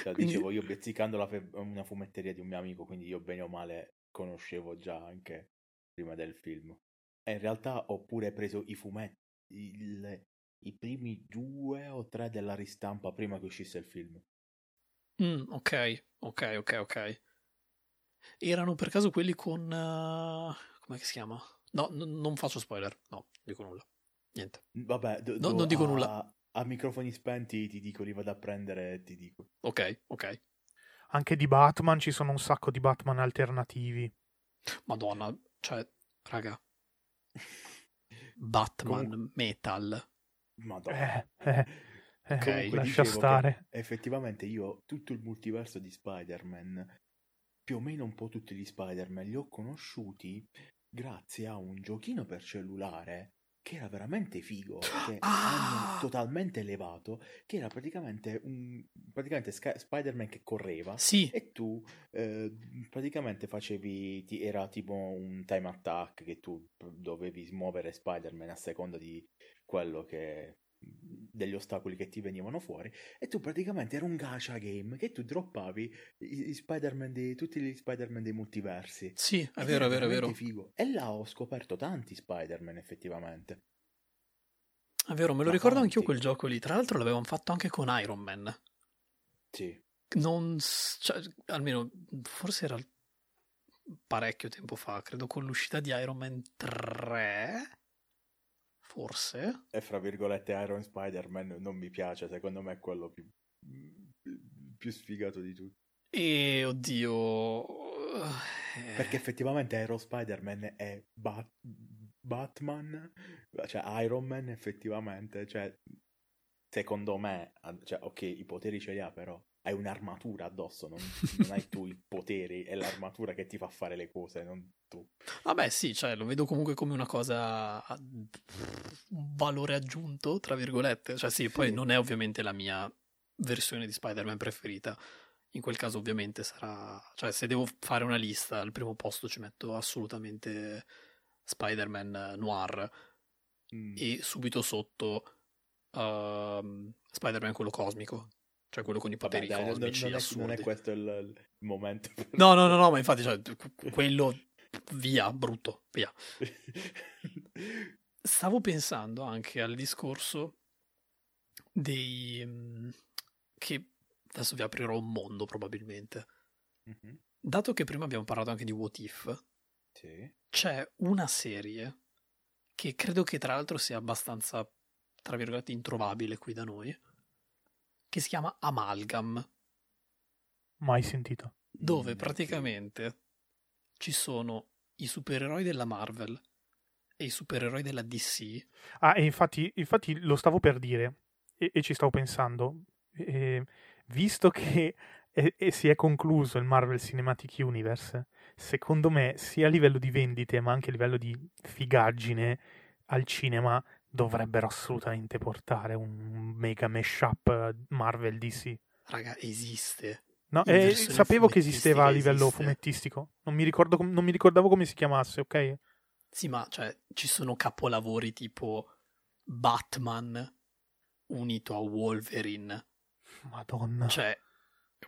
Cioè, quindi... Dicevo, io bazzicando fe- una fumetteria di un mio amico, quindi io bene o male conoscevo già anche prima del film. E in realtà ho pure preso i fumetti, il, i primi due o tre della ristampa prima che uscisse il film. Mm, ok, ok, ok, ok. Erano per caso quelli con... Uh, come si chiama? No, n- non faccio spoiler, no, dico nulla. Niente. Vabbè, do, no, non dico a, nulla. A microfoni spenti ti dico, li vado a prendere e ti dico. Ok, ok. Anche di Batman ci sono un sacco di Batman alternativi. Madonna, cioè, raga. Batman Comun- Metal Madonna. Eh, eh, eh, okay. lascia stare. Effettivamente io tutto il multiverso di Spider-Man, più o meno un po' tutti gli Spider-Man, li ho conosciuti grazie a un giochino per cellulare che era veramente figo, che ah! hanno totalmente elevato, che era praticamente un praticamente Sky- Spider-Man che correva sì. e tu eh, praticamente facevi, ti, era tipo un time attack che tu dovevi muovere Spider-Man a seconda di quello che degli ostacoli che ti venivano fuori e tu praticamente era un gacha game che tu droppavi i, i Spider-Man di, tutti gli Spider-Man dei multiversi. Sì, è vero, è vero, è vero. Figo. E là ho scoperto tanti Spider-Man effettivamente. È vero, me lo Ma ricordo anch'io quel gioco lì. Tra l'altro l'avevamo fatto anche con Iron Man. Sì. Non, cioè, almeno forse era parecchio tempo fa, credo con l'uscita di Iron Man 3 Forse. E fra virgolette Iron Spider-Man non mi piace, secondo me è quello più, più sfigato di tutti. E oddio. Perché effettivamente Iron Spider-Man è Bat- Batman, cioè Iron Man effettivamente, cioè secondo me, cioè, ok, i poteri ce li ha però hai un'armatura addosso, non, non hai tu i poteri, è l'armatura che ti fa fare le cose, non tu. Vabbè, sì, cioè lo vedo comunque come una cosa un valore aggiunto, tra virgolette. Cioè, sì, sì, poi non è ovviamente la mia versione di Spider-Man preferita. In quel caso, ovviamente, sarà. Cioè, se devo fare una lista, al primo posto ci metto assolutamente Spider-Man Noir. Mm. E subito sotto uh, Spider-Man quello cosmico cioè quello con i poteri Vabbè, non, cosmici non è, assurdi. non è questo il, il momento. No, no, no, no, ma infatti cioè, quello via, brutto, via. Stavo pensando anche al discorso dei... mm, che adesso vi aprirò un mondo probabilmente. Mhm, Dato che prima abbiamo parlato anche di What If, Sì. c'è una serie che credo che tra l'altro sia abbastanza, tra virgolette, introvabile qui da noi, che si chiama Amalgam, Mai sentito. dove Mm, praticamente ci sono i supereroi della Marvel e i supereroi della DC. Ah, e infatti, infatti lo stavo per dire e, e ci stavo pensando. E, visto che è- e si è concluso il Marvel Cinematic Universe, secondo me, sia a livello di vendite, ma anche a livello di figaggine al cinema, dovrebbero assolutamente portare un mega mashup Marvel DC. Raga, esiste. No, eh, sapevo che esisteva a livello esiste. fumettistico. Non mi, ricordo non mi ricordavo come si chiamasse, ok? Sì, ma cioè, ci sono capolavori tipo Batman unito a Wolverine. Madonna. Cioè,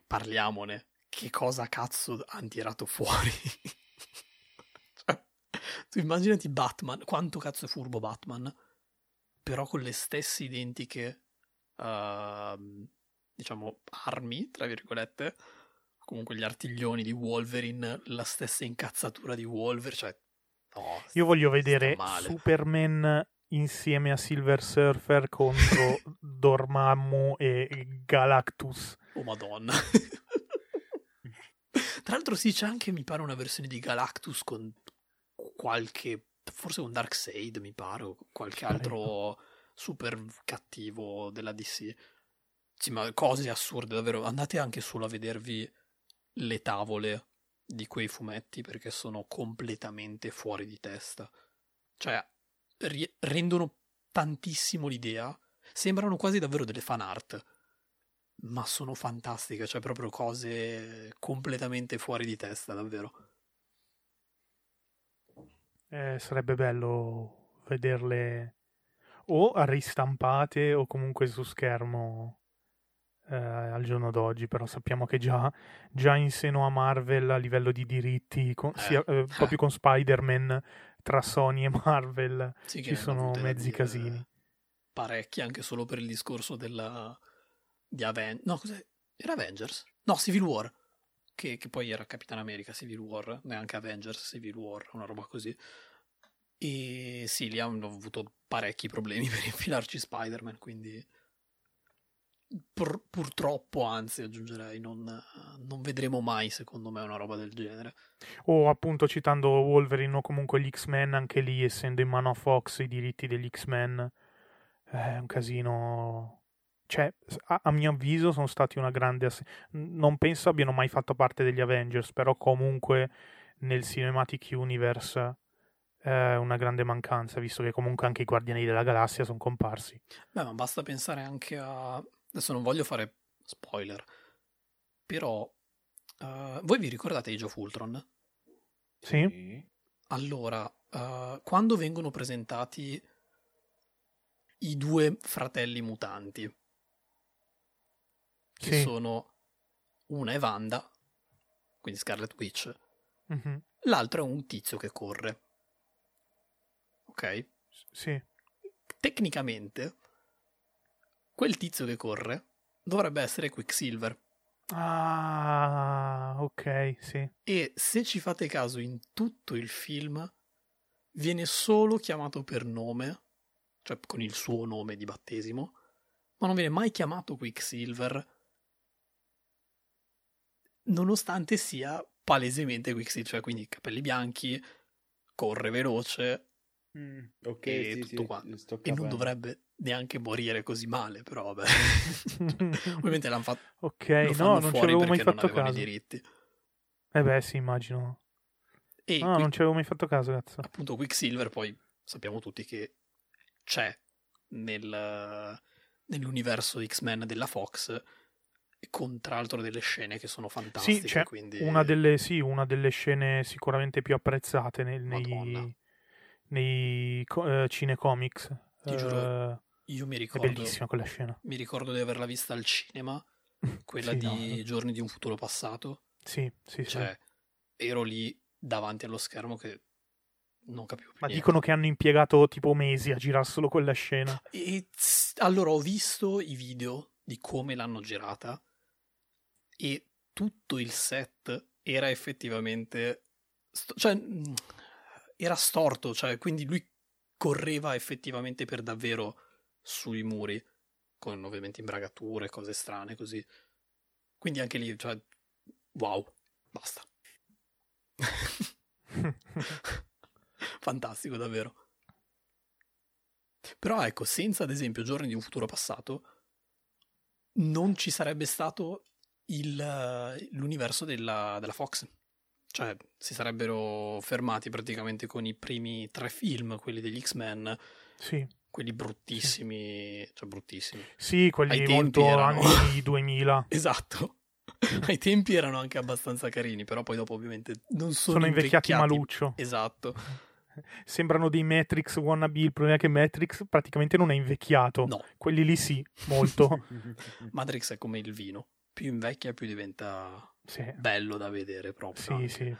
parliamone. Che cosa cazzo hanno tirato fuori? Cioè, tu immaginati Batman, quanto cazzo è furbo Batman, però con le stesse identiche, ehm, diciamo, armi, tra virgolette, comunque gli artiglioni di Wolverine, la stessa incazzatura di Wolverine, cioè, no, Io voglio vedere. Superman insieme a Silver Surfer contro Dormammu e Galactus. Oh madonna. Tra l'altro sì, c'è anche, mi pare, una versione di Galactus con qualche, forse un Darkseid, mi pare, o qualche altro super cattivo della DC. Sì, ma cose assurde, davvero. Andate anche solo a vedervi le tavole di quei fumetti perché sono completamente fuori di testa. Cioè, ri- rendono tantissimo l'idea. Sembrano quasi davvero delle fan art. Ma sono fantastiche, cioè proprio cose completamente fuori di testa, davvero. Eh, sarebbe bello vederle o ristampate o comunque su schermo eh, al giorno d'oggi, però sappiamo che già, già in seno a Marvel a livello di diritti, con- Eh, sia, eh, proprio con Spider-Man tra Sony e Marvel, Sì, ci sono mezzi casini. Parecchi, anche solo per il discorso della... di Avengers. No, cos'è? Era Avengers? No, Civil War. Che, che poi era Capitan America Civil War, neanche Avengers Civil War, una roba così. E sì, lì hanno avuto parecchi problemi per infilarci Spider-Man, quindi pur- purtroppo, anzi aggiungerei, non, non vedremo mai, secondo me, una roba del genere. O appunto citando Wolverine o comunque gli X-Men, anche lì essendo in mano a Fox i diritti degli X-Men, è un casino. Cioè, a, a mio avviso sono stati una grande... ass- Non penso abbiano mai fatto parte degli Avengers, però comunque nel Cinematic Universe è una grande mancanza, visto che comunque anche i Guardiani della Galassia sono comparsi. Beh, ma basta pensare anche a... Adesso non voglio fare spoiler, però... eh, voi vi ricordate Age of Ultron? Sì? Allora, eh, quando vengono presentati i due fratelli mutanti, che Sì. sono una è Wanda, quindi Scarlet Witch, Mhm. l'altro è un tizio che corre. Ok? Sì. Tecnicamente, quel tizio che corre dovrebbe essere Quicksilver. Ah, ok, sì. E se ci fate caso, in tutto il film viene solo chiamato per nome, cioè con il suo nome di battesimo, ma non viene mai chiamato Quicksilver, nonostante sia palesemente Quicksilver, cioè quindi capelli bianchi, corre veloce Mm, ok, e sì, tutto sì, quanto. e non dovrebbe neanche morire così male, però vabbè. Ovviamente l'hanno fatto ok, no, non ci avevo mai fatto caso. diritti. Eh beh, sì, immagino. E No, qui- non ci avevo mai fatto caso, cazzo. appunto Quicksilver poi sappiamo tutti che c'è nel, nell'universo X-Men della Fox con tra l'altro delle scene che sono fantastiche Sì, c'è quindi una delle, sì, una delle scene sicuramente più apprezzate nel- nei, nei eh, cinecomics. Ti giuro, Eh, io mi è ricordo bellissima quella scena. mi ricordo di averla vista al cinema quella Sì, di no. Giorni di un futuro passato. Sì, sì, sì. Cioè, ero lì davanti allo schermo che non capivo Ma niente. dicono che hanno impiegato tipo mesi a girare solo quella scena. E allora ho visto i video di come l'hanno girata e tutto il set era effettivamente sto- cioè mh, era storto, cioè quindi lui correva effettivamente per davvero sui muri con ovviamente imbragature, cose strane così. Quindi anche lì, cioè wow, basta. Fantastico davvero. Però ecco, senza ad esempio Giorni di un futuro passato, non ci sarebbe stato il, l'universo della, della Fox. Cioè, si sarebbero fermati praticamente con i primi tre film, quelli degli X-Men, sì. quelli bruttissimi, cioè bruttissimi. Sì, quelli Ai molto erano- anni 2000. Esatto. Ai tempi erano anche abbastanza carini, però poi dopo ovviamente non sono, Sono invecchiati maluccio. Esatto. Sembrano dei Matrix wannabe. Il problema è che Matrix praticamente non è invecchiato. No, Quelli lì sì, molto. Matrix è come il vino. Più invecchia, più diventa sì, bello da vedere proprio. sì. anche. sì.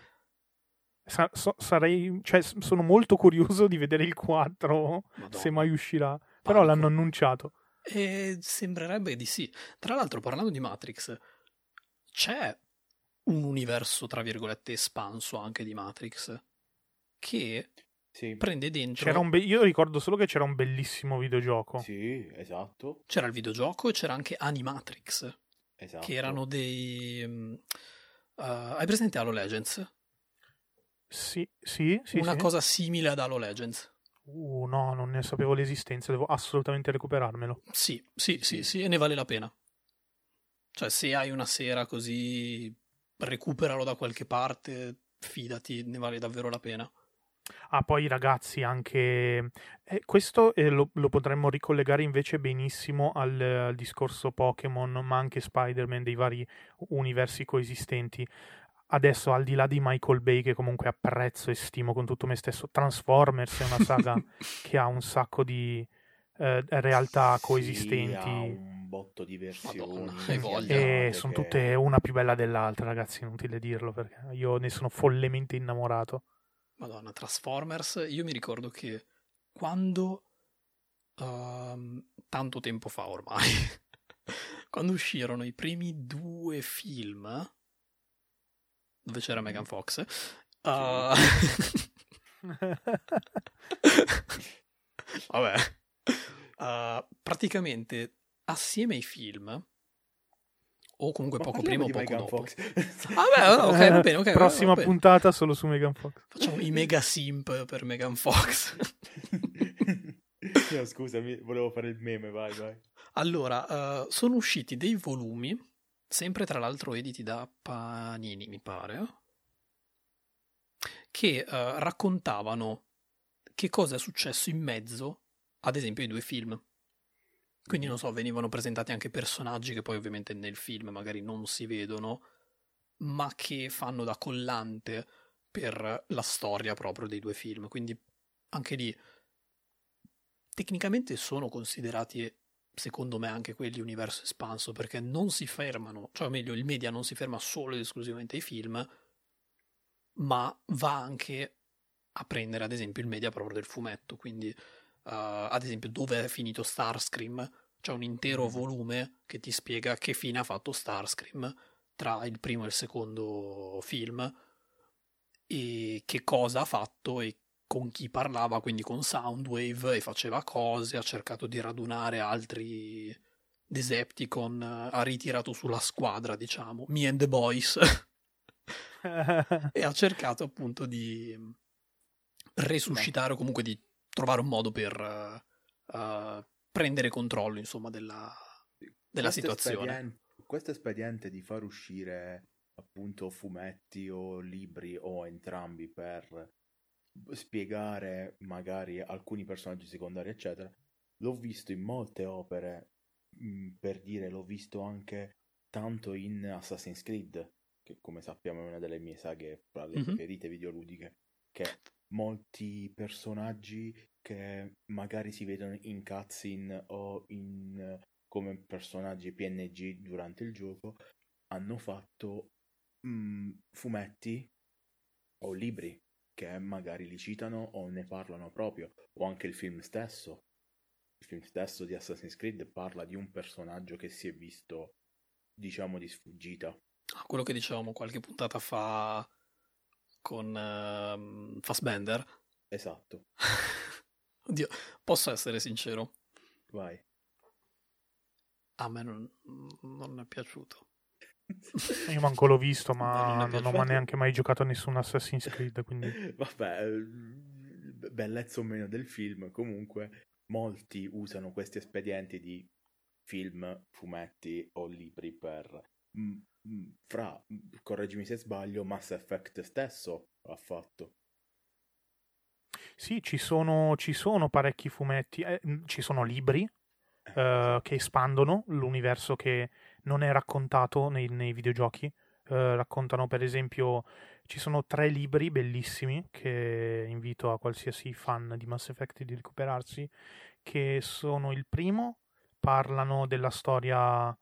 Sa- so- sarei, cioè, sono molto curioso di vedere il 4, Madonna. se mai uscirà. Però Panico. l'hanno annunciato. E sembrerebbe di sì. Tra l'altro, parlando di Matrix, c'è un universo, tra virgolette, espanso anche di Matrix che Sì, prende dentro. C'era un be- io ricordo solo che c'era un bellissimo videogioco. sì, esatto, C'era il videogioco e c'era anche Animatrix, esatto. che erano dei. uh, hai presente Halo Legends? Sì, sì, sì. Una sì. cosa simile ad Halo Legends. Uh, no, non ne sapevo l'esistenza, devo assolutamente recuperarmelo. Sì, sì, sì, sì, e ne vale la pena. Cioè, se hai una sera così, recuperalo da qualche parte, fidati, ne vale davvero la pena. Ah, poi ragazzi, anche eh, questo eh, lo, lo potremmo ricollegare invece benissimo al, al discorso Pokémon, ma anche Spider-Man dei vari universi coesistenti. Adesso, al di là di Michael Bay, che comunque apprezzo e stimo con tutto me stesso, Transformers è una saga che ha un sacco di eh, realtà Sì, coesistenti. ha un botto di versioni. Madonna, voglia. E sono che- tutte una più bella dell'altra, ragazzi, inutile dirlo perché io ne sono follemente innamorato. Madonna, Transformers, io mi ricordo che quando, ehm, tanto tempo fa ormai, quando uscirono i primi due film, dove c'era Megan Fox, eh, vabbè, eh, praticamente assieme ai film, o comunque Ma poco prima o poco Megan dopo. Fox. Vabbè, no, ok, va bene, ok. Prossima va bene. puntata solo su Megan Fox. Facciamo i mega simp per Megan Fox. no, scusami, volevo fare il meme, vai, vai. Allora, eh, sono usciti dei volumi, sempre tra l'altro editi da Panini, mi pare, che eh, raccontavano che cosa è successo in mezzo, ad esempio, ai due film. Quindi, non so, venivano presentati anche personaggi che poi ovviamente nel film magari non si vedono, ma che fanno da collante per la storia proprio dei due film. Quindi anche lì tecnicamente sono considerati secondo me anche quelli universo espanso perché non si fermano, cioè o meglio il media non si ferma solo ed esclusivamente ai film, ma va anche a prendere ad esempio il media proprio del fumetto, quindi ad esempio dove è finito Starscream, c'è un intero Mhm. volume che ti spiega che fine ha fatto Starscream tra il primo e il secondo film e che cosa ha fatto e con chi parlava, quindi con Soundwave e faceva cose, ha cercato di radunare altri Decepticon, ha ritirato sulla squadra, diciamo, Me and the Boys, e ha cercato appunto di resuscitare o comunque di trovare un modo per uh, prendere controllo, insomma, della, della Questo situazione. Questo espediente di far uscire appunto fumetti o libri o entrambi per spiegare magari alcuni personaggi secondari, eccetera, l'ho visto in molte opere, mh, per dire, l'ho visto anche tanto in Assassin's Creed, che come sappiamo è una delle mie saghe tra le Mhm. preferite videoludiche, che molti personaggi che magari si vedono in cutscene o in come personaggi PNG durante il gioco hanno fatto mh, mm, fumetti o libri che magari li citano o ne parlano proprio, o anche il film stesso. Il film stesso di Assassin's Creed parla di un personaggio che si è visto, diciamo, di sfuggita. Ah, quello che dicevamo qualche puntata fa con uh, Fassbender. Esatto. Oddio, posso essere sincero? Vai. A me non, non è piaciuto. Io manco l'ho visto, ma non, non ho neanche mai giocato a nessun Assassin's Creed. Quindi... Vabbè, bellezza o meno del film, comunque molti usano questi espedienti di film, fumetti o libri per... Fra, correggimi se sbaglio, Mass Effect stesso ha fatto. Sì, ci sono, ci sono parecchi fumetti, eh, ci sono libri uh, che espandono l'universo che non è raccontato nei, nei videogiochi. Uh, raccontano per esempio, ci sono tre libri bellissimi che invito a qualsiasi fan di Mass Effect di recuperarsi, che sono il primo, parlano della storia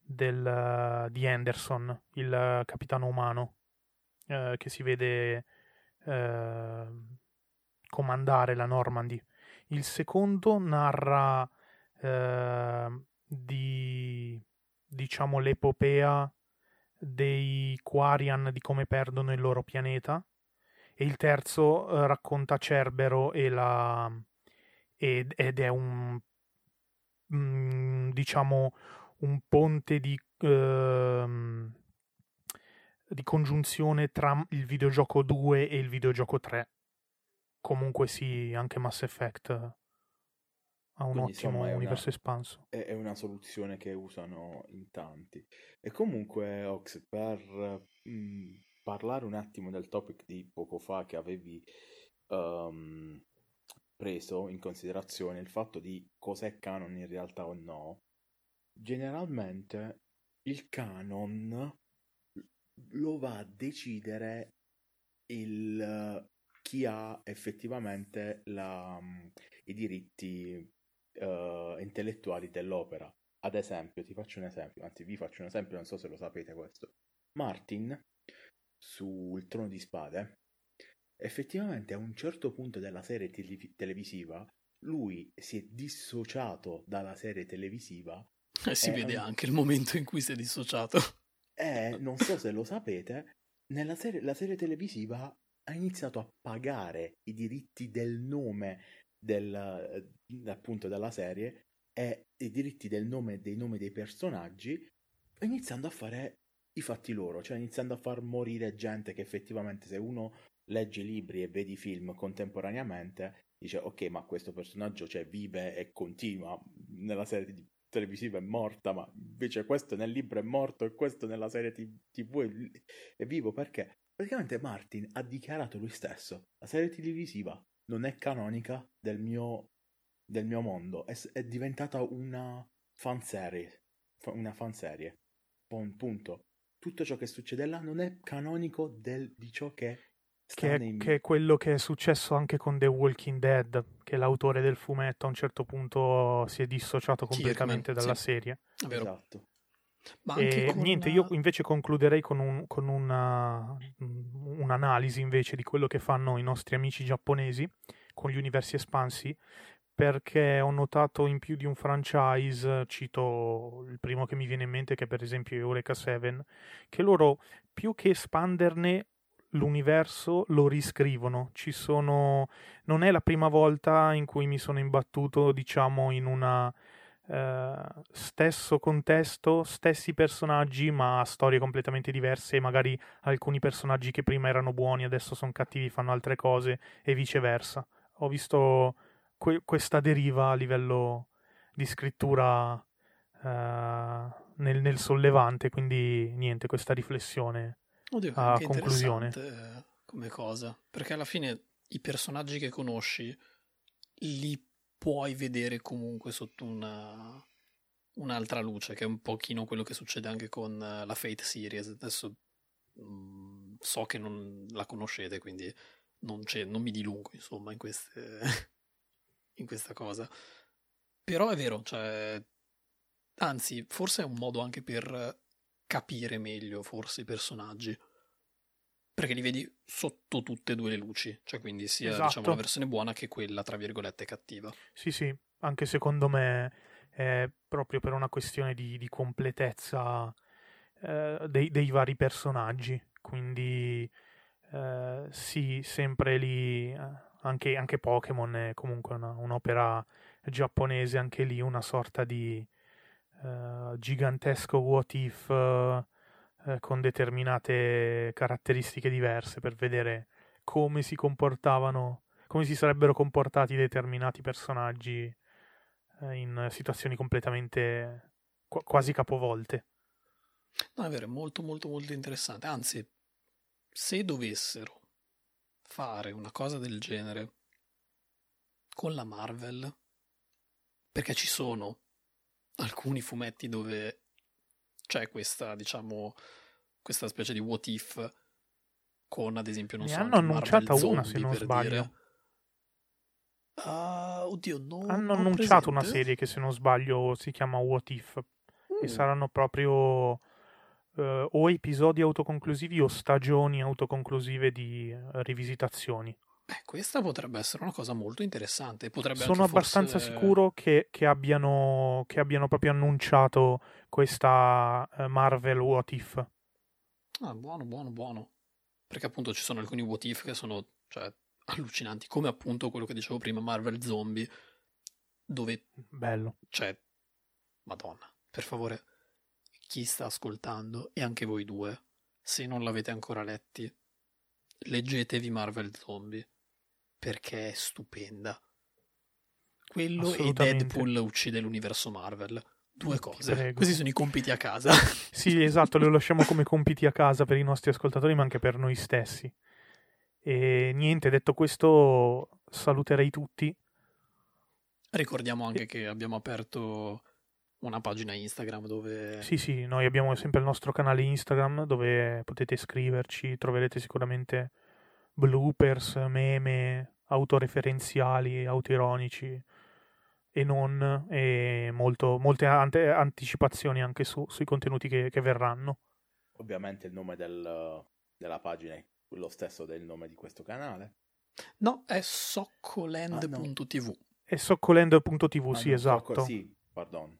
del, uh, di Anderson, il capitano umano, che si vede comandare la Normandy. Il secondo narra Ehm, di diciamo l'epopea dei Quarian di come perdono il loro pianeta e il terzo eh, racconta Cerbero e la ed, ed è un mm, diciamo un ponte di ehm, di congiunzione tra il videogioco 2 e il videogioco 3 comunque sì anche Mass Effect ha un Quindi, ottimo insomma, universo una, espanso. È, una soluzione che usano in tanti. E comunque, Ox, per mh, mm, parlare un attimo del topic di poco fa che avevi um, preso in considerazione il fatto di cos'è canon in realtà o no, generalmente il canon lo va a decidere il, chi ha effettivamente la, i diritti uh, intellettuali dell'opera. Ad esempio, ti faccio un esempio, anzi vi faccio un esempio, non so se lo sapete questo. Martin, sul Trono di Spade, effettivamente a un certo punto della serie te- televisiva, lui si è dissociato dalla serie televisiva. E si vede anche il momento in cui si è dissociato. E, non so se lo sapete, nella serie, la serie televisiva ha iniziato a pagare i diritti del nome del, eh, appunto della serie e i diritti del nome dei nomi dei personaggi iniziando a fare i fatti loro, cioè iniziando a far morire gente che effettivamente se uno legge libri e vede i film contemporaneamente dice ok ma questo personaggio cioè, vive e continua nella serie televisiva è morta ma invece questo nel libro è morto e questo nella serie tv è vivo perché praticamente Martin ha dichiarato lui stesso la serie televisiva non è canonica del mio, del mio mondo, è, è diventata una fanserie, una fanserie, punto. Tutto ciò che succede là non è canonico del, di ciò che che è, nei... che è, quello che è successo anche con The Walking Dead, che l'autore del fumetto a un certo punto si è dissociato completamente dalla sì. serie. È vero. Esatto. Ma e niente, una... io invece concluderei con, un, con una, un'analisi invece di quello che fanno i nostri amici giapponesi con gli universi espansi, perché ho notato in più di un franchise, cito il primo che mi viene in mente che è per esempio Eureka 7, che loro più che espanderne l'universo lo riscrivono. Ci sono non è la prima volta in cui mi sono imbattuto, diciamo, in una eh, stesso contesto, stessi personaggi, ma storie completamente diverse. Magari alcuni personaggi che prima erano buoni, adesso sono cattivi, fanno altre cose, e viceversa. Ho visto que- questa deriva a livello di scrittura uh, nel, nel, sollevante, quindi niente, questa riflessione Oddio, a conclusione. Come cosa, perché alla fine i personaggi che conosci li puoi vedere comunque sotto una, un'altra luce, che è un pochino quello che succede anche con eh, la Fate Series. Adesso mh, mm, so che non la conoscete, quindi non, non mi dilungo, insomma, in, queste, in questa cosa. Però è vero, cioè, Anzi, forse è un modo anche per capire meglio, forse, i personaggi. Perché li vedi sotto tutte e due le luci, cioè quindi sia Esatto. diciamo, la versione buona che quella, tra virgolette, cattiva. Sì, sì, anche secondo me è proprio per una questione di, di completezza eh, dei, dei vari personaggi. Quindi eh, sì, sempre lì, eh, anche, anche Pokémon è comunque una- un'opera giapponese, anche lì una sorta di eh, gigantesco what if eh, con determinate caratteristiche diverse per vedere come si comportavano come si sarebbero comportati determinati personaggi eh, in situazioni completamente qu- quasi capovolte. No, è vero, è molto molto molto interessante. Anzi, se dovessero fare una cosa del genere con la Marvel, perché ci sono alcuni fumetti dove c'è questa, diciamo, questa specie di what if con ad esempio, non Ne so, hanno anche Marvel annunciata una, se Zombie, non per sbaglio. dire. Ah, oddio, no, Hanno ho annunciato una presente. serie che se non sbaglio si chiama What If e Mm. saranno proprio eh, o episodi autoconclusivi o stagioni autoconclusive di eh, rivisitazioni. Beh, questa potrebbe essere una cosa molto interessante. Potrebbe Sono abbastanza forse- sicuro che, che abbiano, che abbiano proprio annunciato questa eh, Marvel What If. Ah, buono, buono, buono. Perché appunto ci sono alcuni what if che sono, cioè, allucinanti, come appunto quello che dicevo prima, Marvel Zombie, dove Bello. c'è... Madonna, per favore, chi sta ascoltando, e anche voi due, se non l'avete ancora letti, leggetevi Marvel Zombie, perché è stupenda. Quello e. Deadpool uccide l'universo Marvel. Due cose. Questi sono i compiti a casa. Sì, esatto, lo lasciamo come compiti a casa per i nostri ascoltatori, ma anche per noi stessi. E niente, detto questo, saluterei tutti. Ricordiamo anche che abbiamo aperto una pagina Instagram dove Sì, sì, noi abbiamo sempre il nostro canale Instagram dove potete scriverci, troverete sicuramente bloopers, meme, autoreferenziali, autoironici e non, e molto- molte ante- anticipazioni anche su- sui contenuti che, che verranno. Ovviamente il nome del- della pagina è lo stesso del nome di questo canale. No, è soccoland.tv. E soccolend.tv, Ah, sì, no, esatto. Socco- sì, pardon.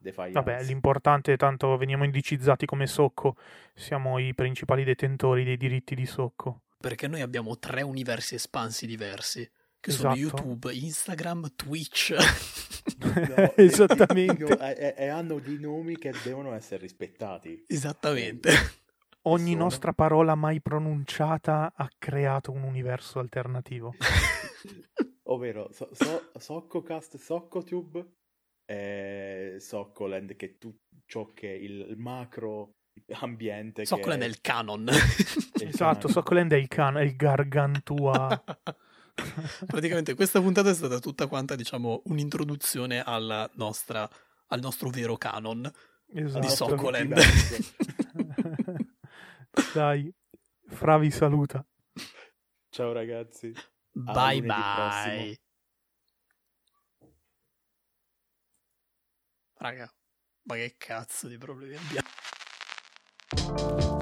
Defiance. Vabbè, l'importante è tanto veniamo indicizzati come Socco, siamo i principali detentori dei diritti di Socco. Perché noi abbiamo tre universi espansi diversi, che sono Esatto. YouTube, Instagram, Twitch. No, Esattamente. e, e- hanno dei nomi che devono essere rispettati. Esattamente. Ogni Sono- nostra parola mai pronunciata ha creato un universo alternativo. Ovvero so, so- Soccocast, Soccotube e Soccoland, che è tu- ciò che è il, il macro ambiente. Soccoland è che il canon. il Esatto, canale. Soccoland è il can, è il gargantua. Praticamente questa puntata è stata tutta quanta, diciamo, un'introduzione alla nostra, al nostro vero canon. esatto. Di Soccoland. Dai, Fra vi saluta. Ciao ragazzi. Bye bye. Raga, ma che cazzo di problemi abbiamo? you